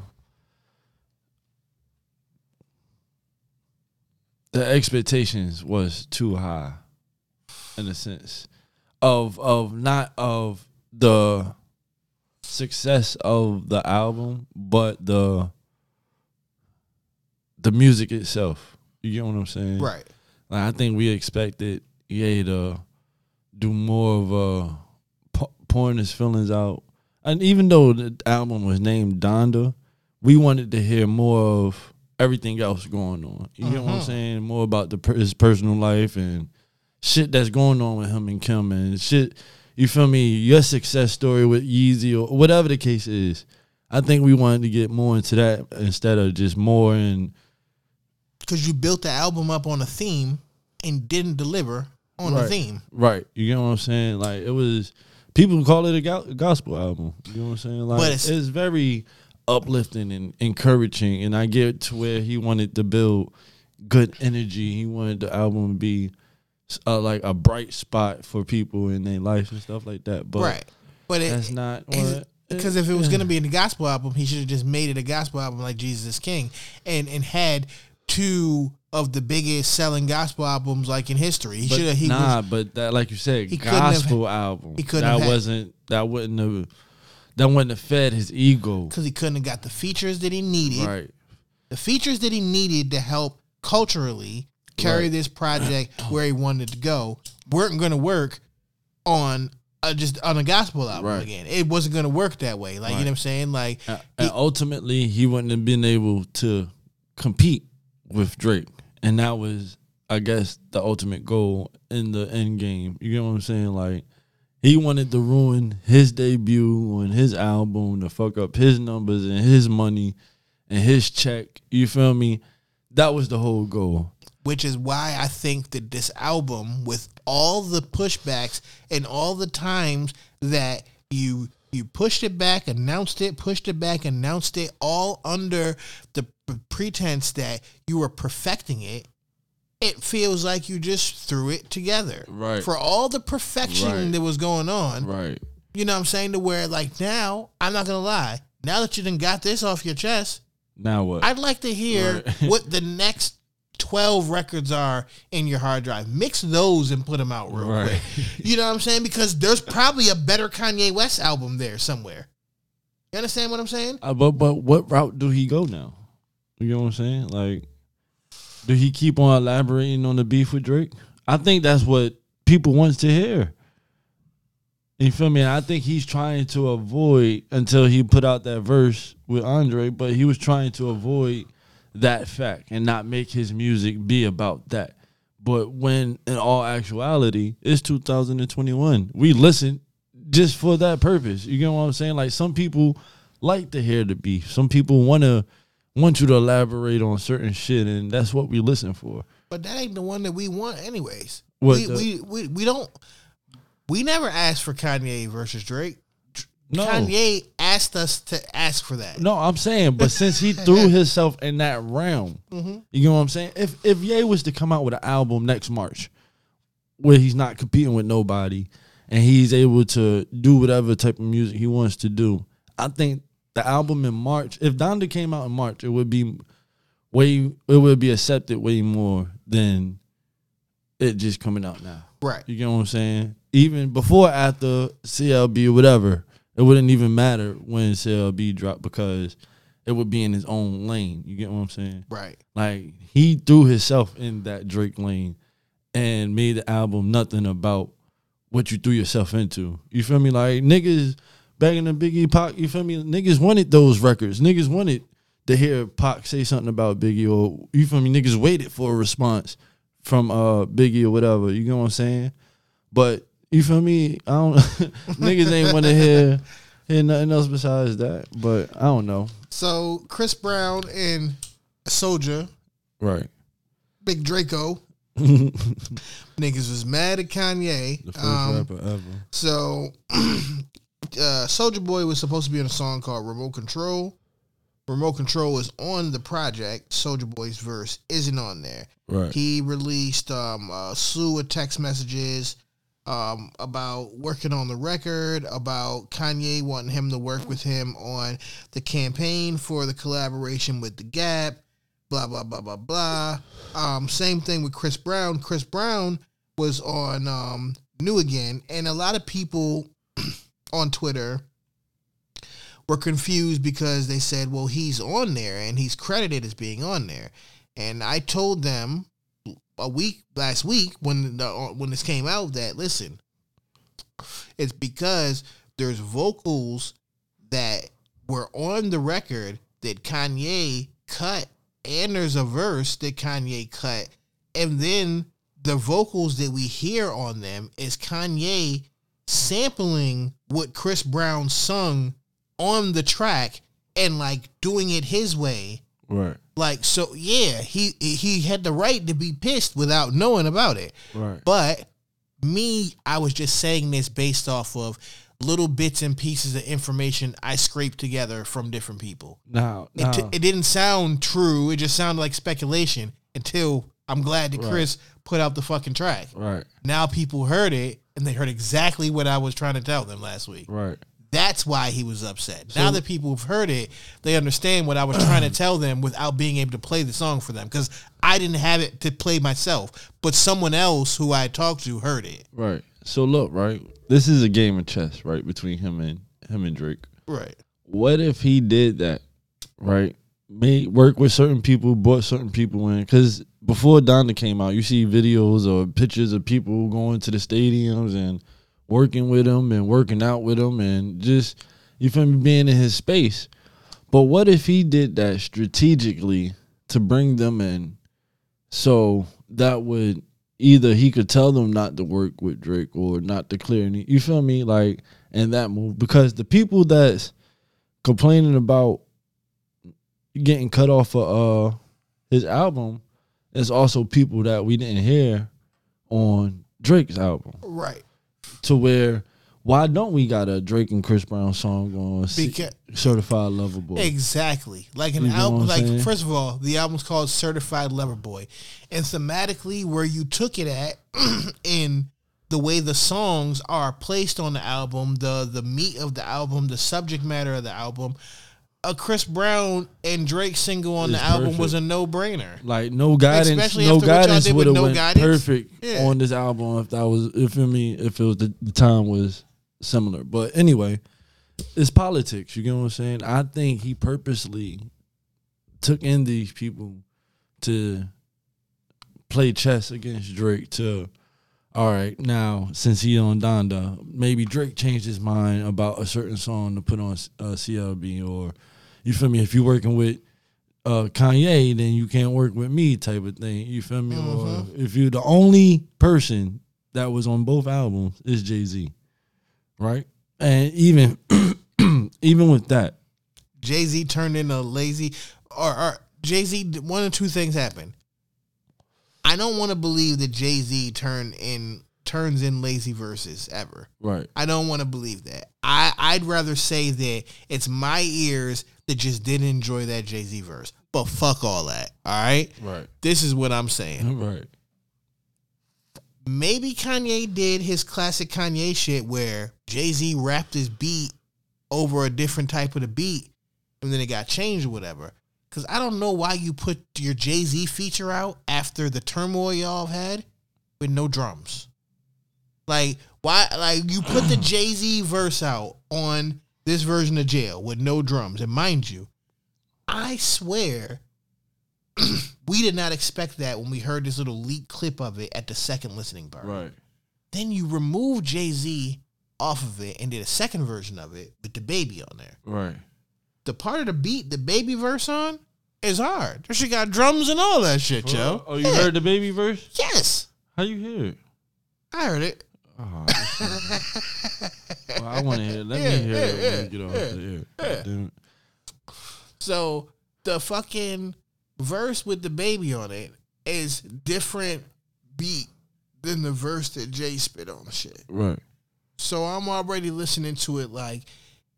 the expectations was too high in a sense of of not of the success of the album, but the the music itself. You get what I'm saying? Right. Like, I think we expected Ye to do more of uh pu- pouring his feelings out, and even though the album was named Donda, we wanted to hear more of everything else going on. You know what I'm Mhm. saying? More about the per- his personal life and shit that's going on with him and Kim and shit. You feel me? Your success story with Yeezy or whatever the case is. I think we wanted to get more into that instead of just more and Because you built the album up on a theme and didn't deliver on the Right. theme. Right. You get what I'm saying? Like it was people call it a go- gospel album. You know what I'm saying? Like it's, it's- very uplifting and encouraging and I get to where he wanted to build good energy. He wanted the album to be uh, like a bright spot for people in their life and stuff like that. But right. But it, that's not what because if it was going to be a gospel album, he should have just made it a gospel album like Jesus is King, and and had two of the biggest selling gospel albums like in history. He should have. He nah, was, but that like you said, He couldn't have- gospel album. he couldn't that wasn't that wouldn't have that wouldn't have fed his ego. because he couldn't have got the features that he needed. Right. The features that he needed to help culturally carry Right. this project where he wanted to go weren't going to work on. Uh, just on a gospel album Right. again, it wasn't going to work that way. Like you know what I'm saying. Like Uh, and ultimately he wouldn't have been able to compete with Drake, and that was, I guess, the ultimate goal in the end game. You get what I'm saying? Like he wanted to ruin his debut on his album, to fuck up his numbers and his money and his check. You feel me? That was the whole goal. which is why I think that this album, with all the pushbacks and all the times that you you pushed it back, announced it, pushed it back, announced it, all under the pretense that you were perfecting it, it feels like you just threw it together. Right. For all the perfection Right. that was going on, Right. you know what I'm saying? To where like now, I'm not gonna lie, now that you done got this off your chest, Now what? I'd like to hear Right. what the next 12 records are in your hard drive. Mix those and put them out real Right. quick. You know what I'm saying? Because there's probably a better Kanye West album there somewhere. You understand what I'm saying? Uh, but but what route do he go now? You know what I'm saying? Like, do he keep on elaborating on the beef with Drake? I think that's what people wants to hear. You feel me? And I think he's trying to avoid until he put out that verse with Andre, but he was trying to avoid that fact and not make his music be about that. But when in all actuality, it's 2021. We listen just for that purpose. You get what I'm saying? Like some people like to hear the beef. Some people want to want you to elaborate on certain shit, and that's what we listen for. But that ain't the one that we want anyways. What we, the- we, we, we don't, we never asked for Kanye versus Drake. No. Kanye asked us to ask for that. No, I'm saying, but since he threw himself in that realm, Mhm. you know what I'm saying? If if Ye was to come out with an album next March, where he's not competing with nobody, and he's able to do whatever type of music he wants to do, I think the album in March, if Donda came out in March, it would be way it would be accepted way more than it just coming out now. Right. You get what I'm saying? Even before, after CLB whatever, it wouldn't even matter when CLB dropped because it would be in his own lane. You get what I'm saying? Right. Like he threw himself in that Drake lane and made the album nothing about what you threw yourself into. You feel me? Like niggas back in the Biggie Pac, you feel me? Niggas wanted those records. Niggas wanted to hear Pac say something about Biggie or you feel me? Niggas waited for a response from uh Biggie or whatever. You know what I'm saying? But you feel me? I don't niggas ain't want to hear hear nothing else besides that. But I don't know. So Chris Brown and Soulja, Right. Big Draco, niggas was mad at Kanye. The first Um, rapper ever. So, uh, Soulja Boy was supposed to be on a song called Remote Control. Remote Control is on the project. Soulja Boy's verse isn't on there. Right. He released um, a slew of text messages um, about working on the record, about Kanye wanting him to work with him on the campaign for the collaboration with The Gap, blah, blah, blah, blah, blah. Um, same thing with Chris Brown. Chris Brown was on um, New Again, and a lot of people on Twitter were confused because they said, well, he's on there and he's credited as being on there. And I told them a week last week when the uh, when this came out that listen, it's because there's vocals that were on the record that Kanye cut, and there's a verse that Kanye cut, and then the vocals that we hear on them is Kanye sampling what Chris Brown sung on the track and like doing it his way. Right. Like so, yeah, he he had the right to be pissed without knowing about it. Right. But me, I was just saying this based off of little bits and pieces of information I scraped together from different people. Now, It, t- it didn't sound true. It just sounded like speculation until I'm glad that Right. Chris put out the fucking track. right, Now people heard it and they heard exactly what I was trying to tell them last week. right. That's why he was upset. now that people have heard it, they understand what I was trying to tell them without being able to play the song for them because I didn't have it to play myself, but someone else who I talked to heard it. Right. So look, right. This is a game of chess, right, between him and him and Drake. Right. What if he did that, right? Made work with certain people, brought certain people in. Because before Donda came out, you see videos or pictures of people going to the stadiums and working with him and working out with him and just you feel me being in his space. But what if he did that strategically to bring them in, so that would either he could tell them not to work with Drake or not to clear any. You feel me? Like in that move because the people that's complaining about getting cut off of uh his album is also people that we didn't hear on Drake's album. Right. To where why don't we got a Drake and Chris Brown song on Because- Certified Lover Boy? Exactly. Like an You know album like saying? first of all, the album's called Certified Lover Boy. And thematically where you took it at in the way the songs are placed on the album, the the meat of the album, the subject matter of the album, a Chris Brown and Drake single on It's the album was a no-brainer. Like no guidance, Especially no guidance would have No went Guidance. perfect Yeah. on this album if that was if I mean if it was the, the time was similar. But anyway, it's politics. You get what I'm saying? I think he purposely took in these people to play chess against Drake. To all right now since he on Donda, maybe Drake changed his mind about a certain song to put on uh, CLB or you feel me? If you're working with uh, Kanye, then you can't work with me, type of thing. You feel me? Or if you're the only person that was on both albums, is Jay Z, right? And even even with that, Jay Z turned into lazy, or, or Jay Z. One of two things happened. I don't want to believe that Jay Z turned in turns in lazy verses ever. right? I don't want to believe that. I I'd rather say that it's my ears that just didn't enjoy that Jay Z verse. But fuck all that. All right. Right. This is what I'm saying. Right. Maybe Kanye did his classic Kanye shit where Jay Z rapped his beat over a different type of the beat and then it got changed or whatever. Because I don't know why you put your Jay Z feature out after the turmoil y'all have had with no drums. Like, why? Like, you put the Jay Z verse out on this version of Jail with no drums. And mind you, I swear we did not expect that when we heard this little leak clip of it at the second listening part. Right. Then you remove Jay Z off of it and did a second version of it with DaBaby on there. Right. The part of the beat, DaBaby verse on, is hard. Shit got drums and all that shit, yo. Oh, you Yeah. heard the baby verse? Yes, How you hear it? I heard it. Oh, well, I want to hear. Let Yeah, me hear yeah, it when we get off the air. yeah. Damn it. So the fucking verse with DaBaby on it is different beat than the verse that Jay spit on the shit. Right. So I'm already listening to it like,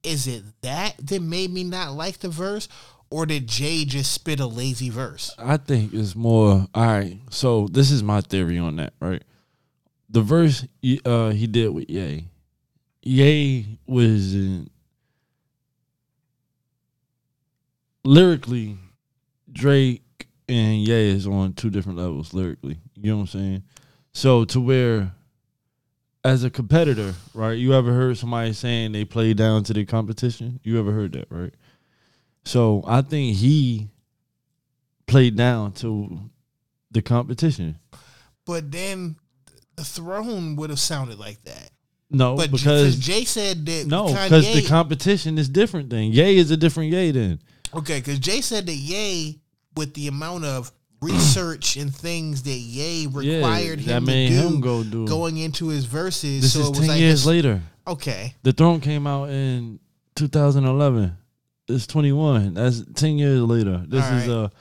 is it that that made me not like the verse? Or did Jay just spit a lazy verse? I think it's more. All right. So this is my theory on that. Right. The verse uh, he did with Ye, Ye was lyrically, Drake and Ye is on two different levels lyrically. You know what I'm saying? So to where, as a competitor, right? You ever heard somebody saying they play down to the competition? You ever heard that, right? So I think he played down to the competition. But then the throne would have sounded like that. No, But because Jay said that no, because the competition is different. Then Ye is a different Ye. Then Okay, because Jay said that Ye with the amount of research and things that Ye required that him to do him go do. going into his verses, this so is it was ten like years this- later. Okay, The throne came out in 2011. It's 21. That's 10 years later. This is a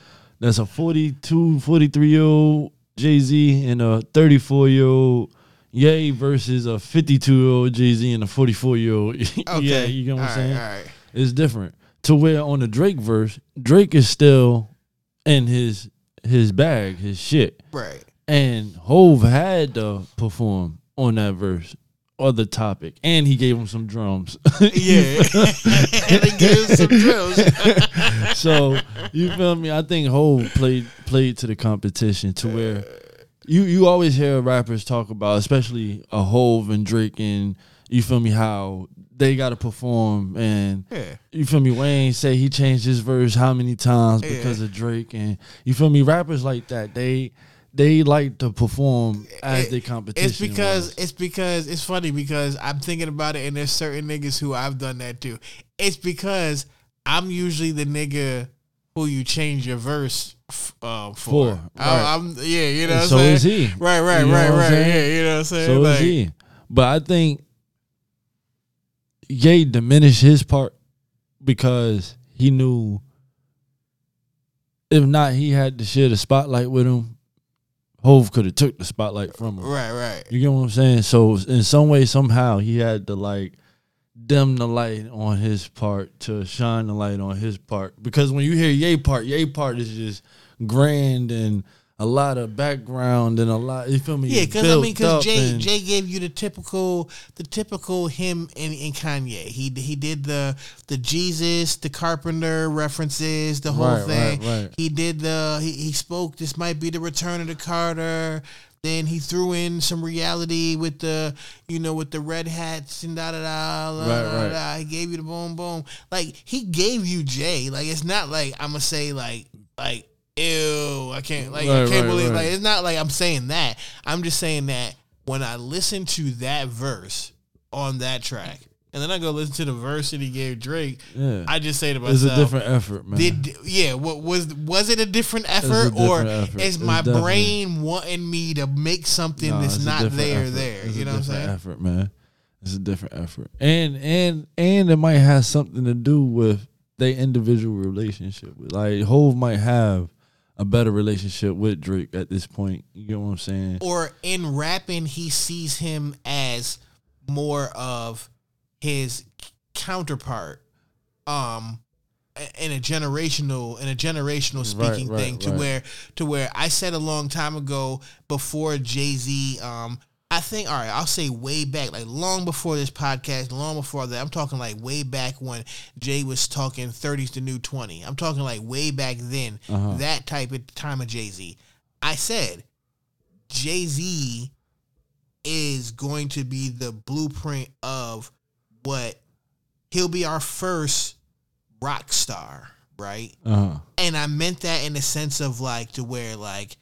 that's a 42, 43 year old Jay Z and a 34 year old Ye versus a 52 year old Jay Z and a 44 year old. okay, yeah, you get what I'm All saying? right, all right. It's different. To where on the Drake verse, Drake is still in his his bag, his shit. right. And Hove had to perform on that verse or the topic, and he gave him some drums. Yeah, and he gave him some drills. so you feel me? I think Hove played played to the competition to uh, where you you always hear rappers talk about, especially a Hove and Drake, and you feel me how they got to perform and Yeah. you feel me Wayne say he changed his verse how many times because Yeah. of Drake and you feel me rappers like that they they like to perform as It- the competition. It's because was. it's because it's funny because I'm thinking about it, and there's certain niggas who I've done that too. It's because I'm usually the nigga who you change your verse f- uh, for. For, right. I'm yeah, you know. What so saying? is he. Right, right, You know right, right. Yeah, you know what I'm saying. So like, is he. But I think Ye diminished his part because he knew if not he had to share the spotlight with him, Hove could have took the spotlight from him. Right, right. You get what I'm saying? So in some way, somehow he had to like dim the light on his part to shine the light on his part. Because when you hear Ye part, Ye part is just grand and a lot of background and a lot. You feel me? Yeah, because I mean, because Jay Jay gave you the typical the typical him and, and Kanye. He he did the the Jesus, the Carpenter references, the whole Right, thing. right, right. He did the he, he spoke. This might be the return of the Carter. Then he threw in some reality with the you know with the red hats and da da da. da, Right, da, right. da. He gave you the boom boom. Like he gave you Jay. Like it's not like I'm gonna say like like ew. I can't like I can't right, believe right. like it's not like I'm saying that. I'm just saying that when I listen to that verse on that track, and then I go listen to the verse that he gave Drake, Yeah. I just say to myself, It's a different effort, man. Did yeah? What was was it a different a effort, different or effort. is It's my definitely- brain wanting me to make something Nah, that's not there effort. there? It's you a know what I'm saying? Effort, man. It's a different effort, and and and it might have something to do with their individual relationship. Like Hove might have a better relationship with Drake at this point. You get what I'm saying? or in rapping he sees him as more of his counterpart um in a generational in a generational speaking right, thing to right. where to where I said a long time ago before Jay-Z um I think all right I'll say way back like long before this podcast long before that I'm talking like way back when Jay was talking 30s to new 20 I'm talking like way back then Uh-huh. that type of time of Jay-Z I said Jay Z is going to be the blueprint of what he'll be our first rock star, right? Uh-huh. And I meant that in the sense of like to where like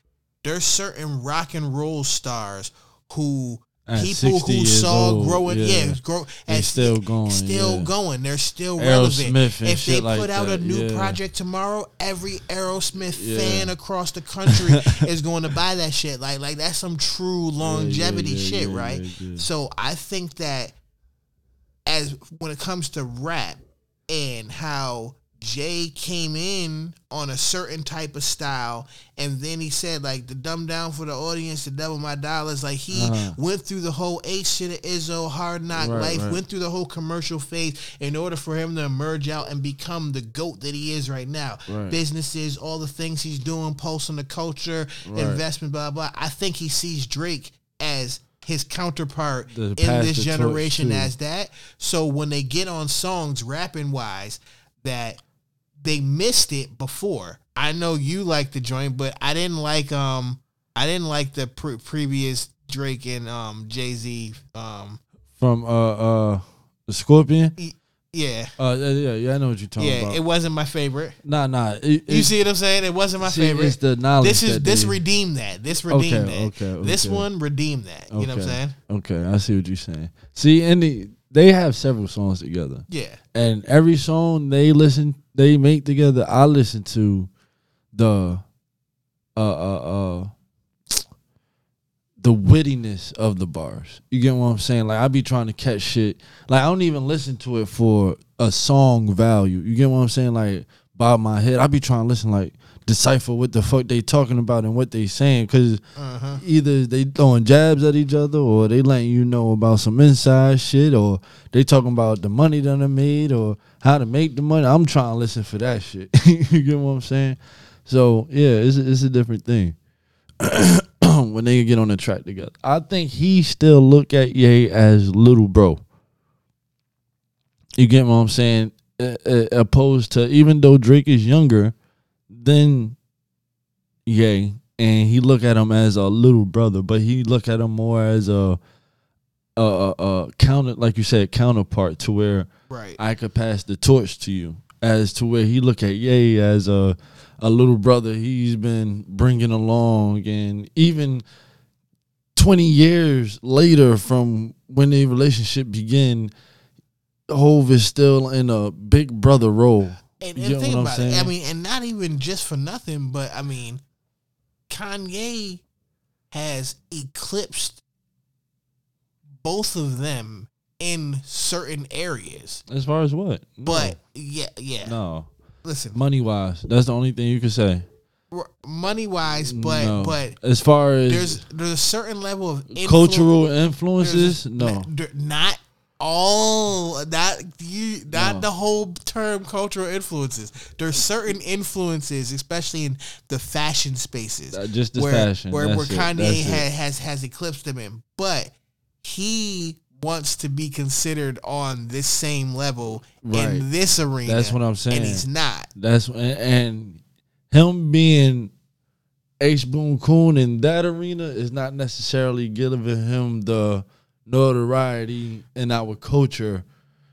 there's certain rock and roll stars who At people who saw old, growing, yeah, yeah. grow, as- still going, still yeah. going. They're still relevant. And if they put like out a new yeah. project tomorrow, every Aerosmith fan across the country is going to buy that shit. Like, like that's some true longevity shit, right? So I think that as when it comes to rap and how Jay came in on a certain type of style, and then he said like the dumb down for the audience to double my dollars. Like he Uh-huh. went through the whole eight shit of Izzo, hard knock Right, life, right. went through the whole commercial phase in order for him to emerge out and become the goat that he is right now. Right. Businesses, all the things he's doing, pulsing the culture, investment, blah blah. I think he sees Drake as his counterpart in this generation as that. So when they get on songs rapping wise, that they missed it before. I know you like the joint, but I didn't like um I didn't like the pre- previous Drake and um Jay Z um From uh uh the Scorpion. E- Yeah, Uh, yeah, yeah, yeah, I know what you're talking yeah. about. Yeah, it wasn't my favorite. nah, nah. It, You see what I'm saying? It wasn't my see, favorite. It's the knowledge. this is this they- redeemed that. This redeemed Okay, that. okay, This one redeemed that. You know what I'm saying? Okay, I see what you're saying. See, and the, they have several songs together, Yeah. and every song they listen, they make together. I listen to the, uh, uh, uh, the wittiness of the bars. You get what I'm saying? Like I be trying to catch shit. Like I don't even listen to it for a song value. You get what I'm saying? Like bob my head. I be trying to listen like decipher what the fuck they talking about and what they saying because Uh-huh. either they throwing jabs at each other or they letting you know about some inside shit or they talking about the money that they made or how to make the money. I'm trying to listen for that shit. you get what I'm saying? So yeah, it's a, it's a different thing when they get on the track together. I think he still look at Ye as little bro. You get what I'm saying? Uh, uh, opposed to even though Drake is younger than Ye, and he look at him as a little brother, but he look at him more as a a, a, a counter, like you said, counterpart to where Right. I could pass the torch to you, as to where he look at Ye as a a little brother he's been bringing along, and even twenty years later from when the relationship began, Hove is still in a big brother role. And, You and think about it. I mean, and not even just for nothing, but I mean, Kanye has eclipsed both of them in certain areas. As far as what? But yeah, yeah. no, Listen, money wise, that's the only thing you can say. money wise, but No. but as far as there's there's a certain level of influ- cultural influences, no. not all that you not No. the whole term cultural influences there's certain influences especially in the fashion spaces Uh, just the where, fashion, where, where kanye that's ha- has has eclipsed them in but he wants to be considered on this same level Right. in this arena That's what I'm saying. and he's not That's and, and him being H Boone Coon in that arena is not necessarily giving him the notoriety in our culture.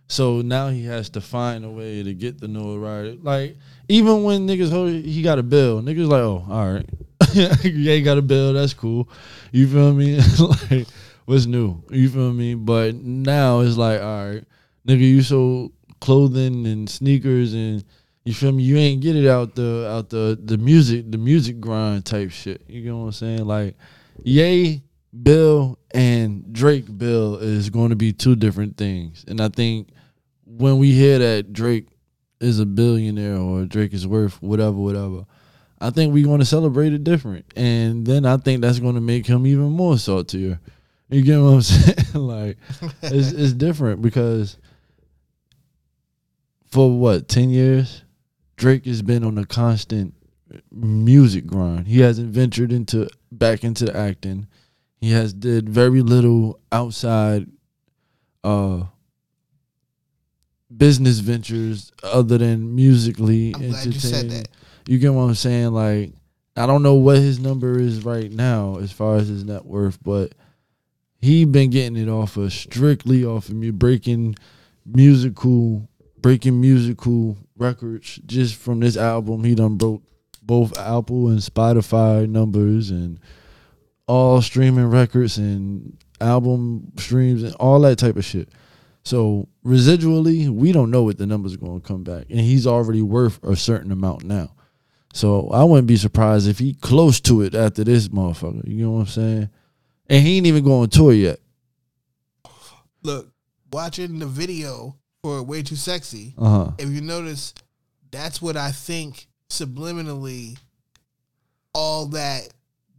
So now he has to find a way to get the notoriety. Like even when niggas hold he got a bill, niggas like, oh, all right, yeah, he got a bill. That's cool. You feel me? like what's new? You feel me? But now it's like, all right, nigga, you sold clothing and sneakers and you feel me? You ain't get it out the out the the music the music grind type shit. You know what I'm saying? Like, Ye, Bill and Drake Bill is going to be two different things, and I think when we hear that Drake is a billionaire or Drake is worth whatever, whatever. I think we're going to celebrate it different, and then I think that's going to make him even more saltier. You get what I'm saying? like, it's it's different because for what ten years, Drake has been on a constant music grind. He hasn't ventured into back into acting. He has did very little outside uh business ventures other than musically I'm glad you said that. You get what I'm saying? Like I don't know what his number is right now as far as his net worth, but he been getting it off of strictly off of me breaking musical breaking musical records just from this album. He done broke both Apple and Spotify numbers and all streaming records and album streams and all that type of shit. So residually, we don't know what the numbers are going to come back, and he's already worth a certain amount now. So I wouldn't be surprised if he close to it after this motherfucker. You know what I'm saying? And he ain't even going on tour yet. look watching the video for way too sexy Uh huh. if you notice, that's what I think subliminally all that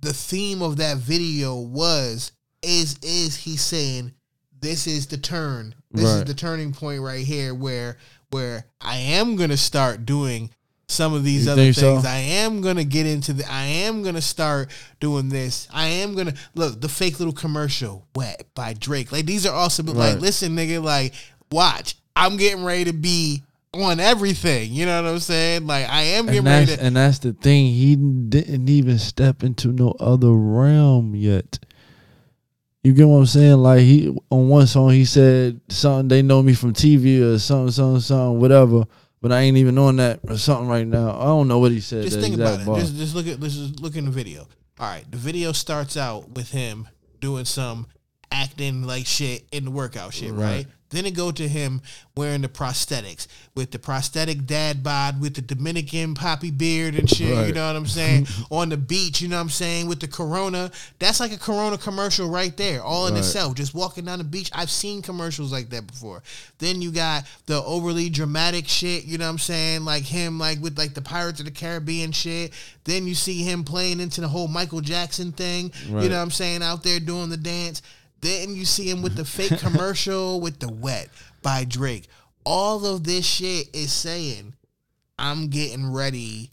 the theme of that video was is is he saying this is the turn. This is the turning point right here where where I am gonna start doing some of these You other think so? things. I am gonna get into the I am gonna start doing this. I am gonna look the fake little commercial wet by Drake. Like these are also like Right. listen, nigga, like watch. I'm getting ready to be on everything. You know what I'm saying? Like I am getting And ready to and that's the thing. He didn't even step into no other realm yet. You get what I'm saying? Like he on one song he said something they know me from TV or something, something, something, whatever. But I ain't even on that or something right now. I don't know what he said. Just think about it. bar. Just, just look at just look in the video. All right, the video starts out with him doing some acting like shit in the workout shit, right? Right. Then it go to him wearing the prosthetics with the prosthetic dad bod with the Dominican poppy beard and shit. You know what I'm saying? On the beach, you know what I'm saying? With the Corona, that's like a Corona commercial right there, all in Right. itself. Just walking down the beach, I've seen commercials like that before. Then you got the overly dramatic shit. You know what I'm saying? Like him, like with like the Pirates of the Caribbean shit. Then you see him playing into the whole Michael Jackson thing. You know what I'm saying? Out there doing the dance. Then you see him with the fake commercial with the wet by Drake. All of this shit is saying, I'm getting ready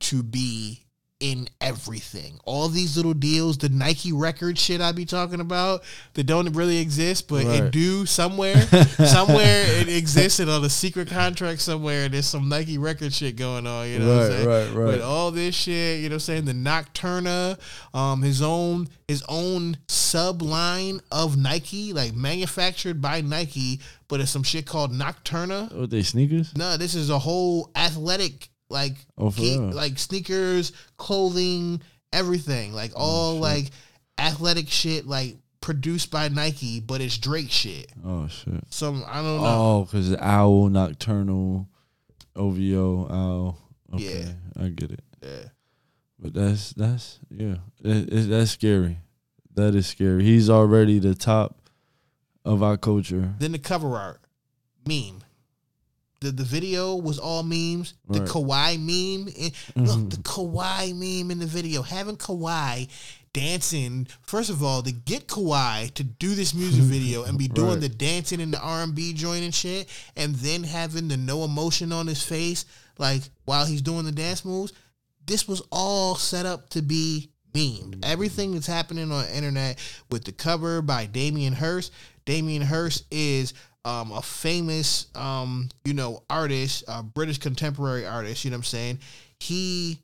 to be in everything. All these little deals, the Nike record shit I be talking about that don't really exist, but it do somewhere. somewhere it exists and on a secret contract somewhere. There's some Nike record shit going on. You know what I'm Right, saying? right, right. But all this shit, you know what I'm saying? The Nocturna, um, his own his own sub line of Nike, like manufactured by Nike, but it's some shit called Nocturna. What they sneakers? No, this is a whole athletic like Oh, geek- like sneakers, clothing, everything. Like Oh, all like athletic shit like produced by Nike, but it's Drake shit. Oh shit. Some I don't know. Oh, because owl nocturnal, OVO owl. Okay, I get it. Yeah. But that's that's yeah, it, it, that's scary. That is scary. He's already the top of our culture. Then the cover art, meme. The the video was all memes. The Right. Kawhi meme. eh, Look, the Kawhi meme in the video. Having Kawhi dancing. First of all, to get Kawhi to do this music video and be doing Right. the dancing in the R and B joint and shit, and then having the no emotion on his face, like while he's doing the dance moves. This was all set up to be memed. Everything that's happening on the internet with the cover by Damien Hirst. Damien Hirst is um, a famous, um, you know, artist, a British contemporary artist. You know what I'm saying? He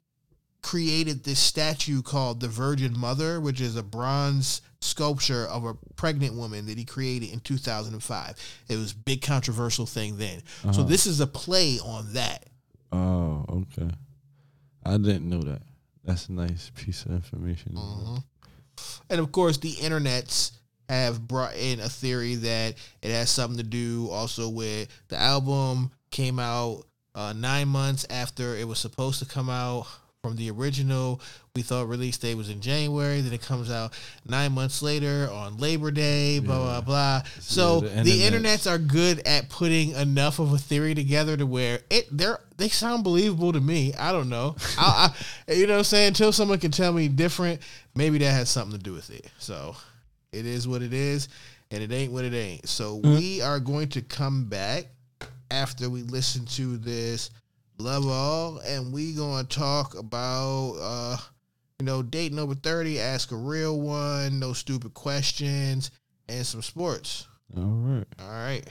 created this statue called the Virgin Mother, which is a bronze sculpture of a pregnant woman that he created in 2005. It was a big controversial thing then. So Uh-huh. this is a play on that. Oh, okay. I didn't know that. That's a nice piece of information. Mhm. And of course, the internets have brought in a theory that it has something to do also with the album came out uh, nine months after it was supposed to come out from the original. We thought release date was in January. Then it comes out nine months later on Labor Day. Blah blah blah. So the the, internets- internets are good at putting enough of a theory together to where it they're they sound believable to me. I don't know. I, I you know what I'm saying until someone can tell me different, maybe that has something to do with it. So it is what it is, and it ain't what it ain't. So we are going to come back after we listen to this love all, and we gonna talk about uh you know date number thirty, ask a real one, no stupid questions, and some sports. All right. All right.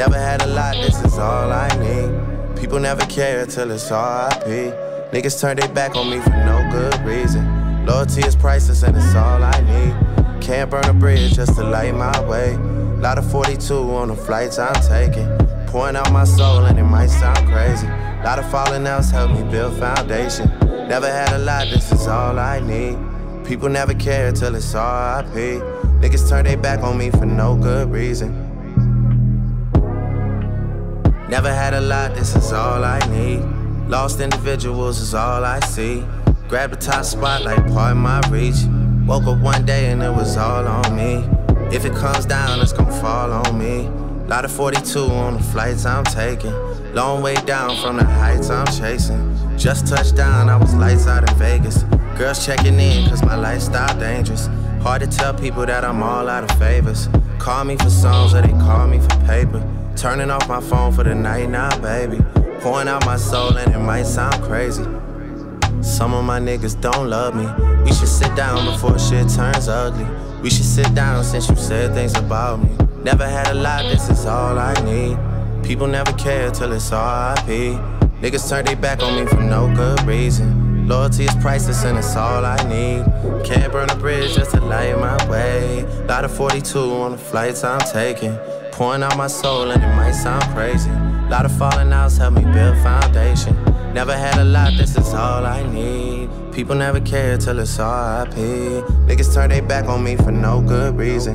Never had a lot, this is all I need. People never care till it's RIP. Niggas turn their back on me for no good reason. Loyalty is priceless and it's all I need. Can't burn a bridge just to light my way. Lot of 42 on the flights I'm taking. Pouring out my soul and it might sound crazy. Lot of falling outs help me build foundation. Never had a lot, this is all I need. People never care till it's RIP. Niggas turn their back on me for no good reason. Never had a lot, this is all I need. Lost individuals is all I see. Grab the top spot like part of my reach. Woke up one day and it was all on me. If it comes down, it's gonna fall on me. Lot of 42 on the flights I'm taking. Long way down from the heights I'm chasing. Just touched down, I was lights out in Vegas. Girls checking in, cause my lifestyle dangerous. Hard to tell people that I'm all out of favors. Call me for songs or they call me for paper. Turning off my phone for the night now, baby. Pouring out my soul and it might sound crazy. Some of my niggas don't love me. We should sit down before shit turns ugly. We should sit down since you said things about me. Never had a lot, this is all I need. People never care till it's RIP. Niggas turn their back on me for no good reason. Loyalty is priceless and it's all I need. Can't burn a bridge just to light my way. Lot of 42 on the flights I'm taking. Pouring out my soul and it might sound crazy. Lot of falling outs help me build foundation. Never had a lot, this is all I need. People never care till it's RIP. Niggas turn their back on me for no good reason.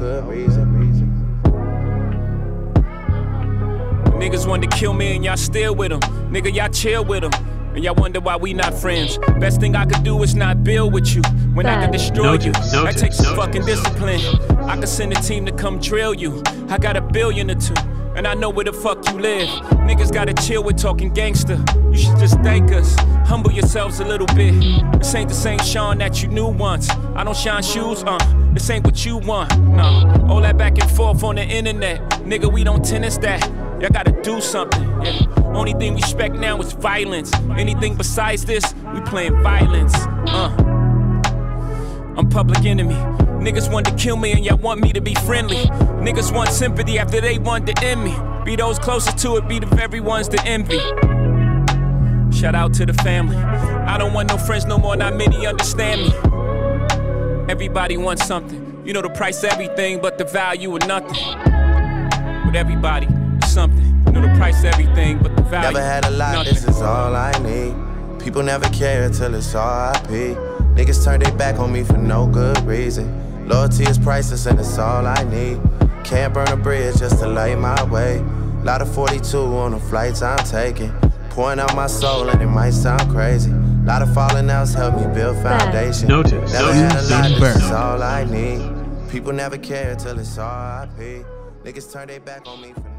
Niggas wanted to kill me and y'all still with them. Nigga, y'all chill with them. And y'all wonder why we not friends. Best thing I could do is not build with you. When I could destroy you, that takes some fucking discipline. I could send a team to come drill you. I got a billion or two, and I know where the fuck you live. Niggas gotta chill with talking gangster. You should just thank us. Humble yourselves a little bit. This ain't the same Shawn that you knew once. I don't shine shoes, uh. This ain't what you want, no. All that back and forth on the internet. Nigga, we don't tennis that. Y'all gotta do something. Yeah. Only thing we respect now is violence. Anything besides this, we playing violence. Uh. I'm public enemy. Niggas want to kill me and y'all want me to be friendly. Niggas want sympathy after they want to end me. Be those closest to it, be the very ones to envy. Shout out to the family. I don't want no friends no more, not many understand me. Everybody wants something. You know the price everything, but the value of nothing. With everybody, something. You know the price of everything, but the value. Never had a lot, nothing. this is all I need. People never care till it's RIP. Niggas turn their back on me for no good reason. Loyalty is priceless and it's all I need. Can't burn a bridge just to light my way. Lot of 42 on the flights I'm taking. Pouring out my soul and it might sound crazy. Lot of falling outs help me build foundation. Notice. Never had a Notice. lot, this is all I need. People never care till it's RIP. Niggas turn their back on me for no good reason.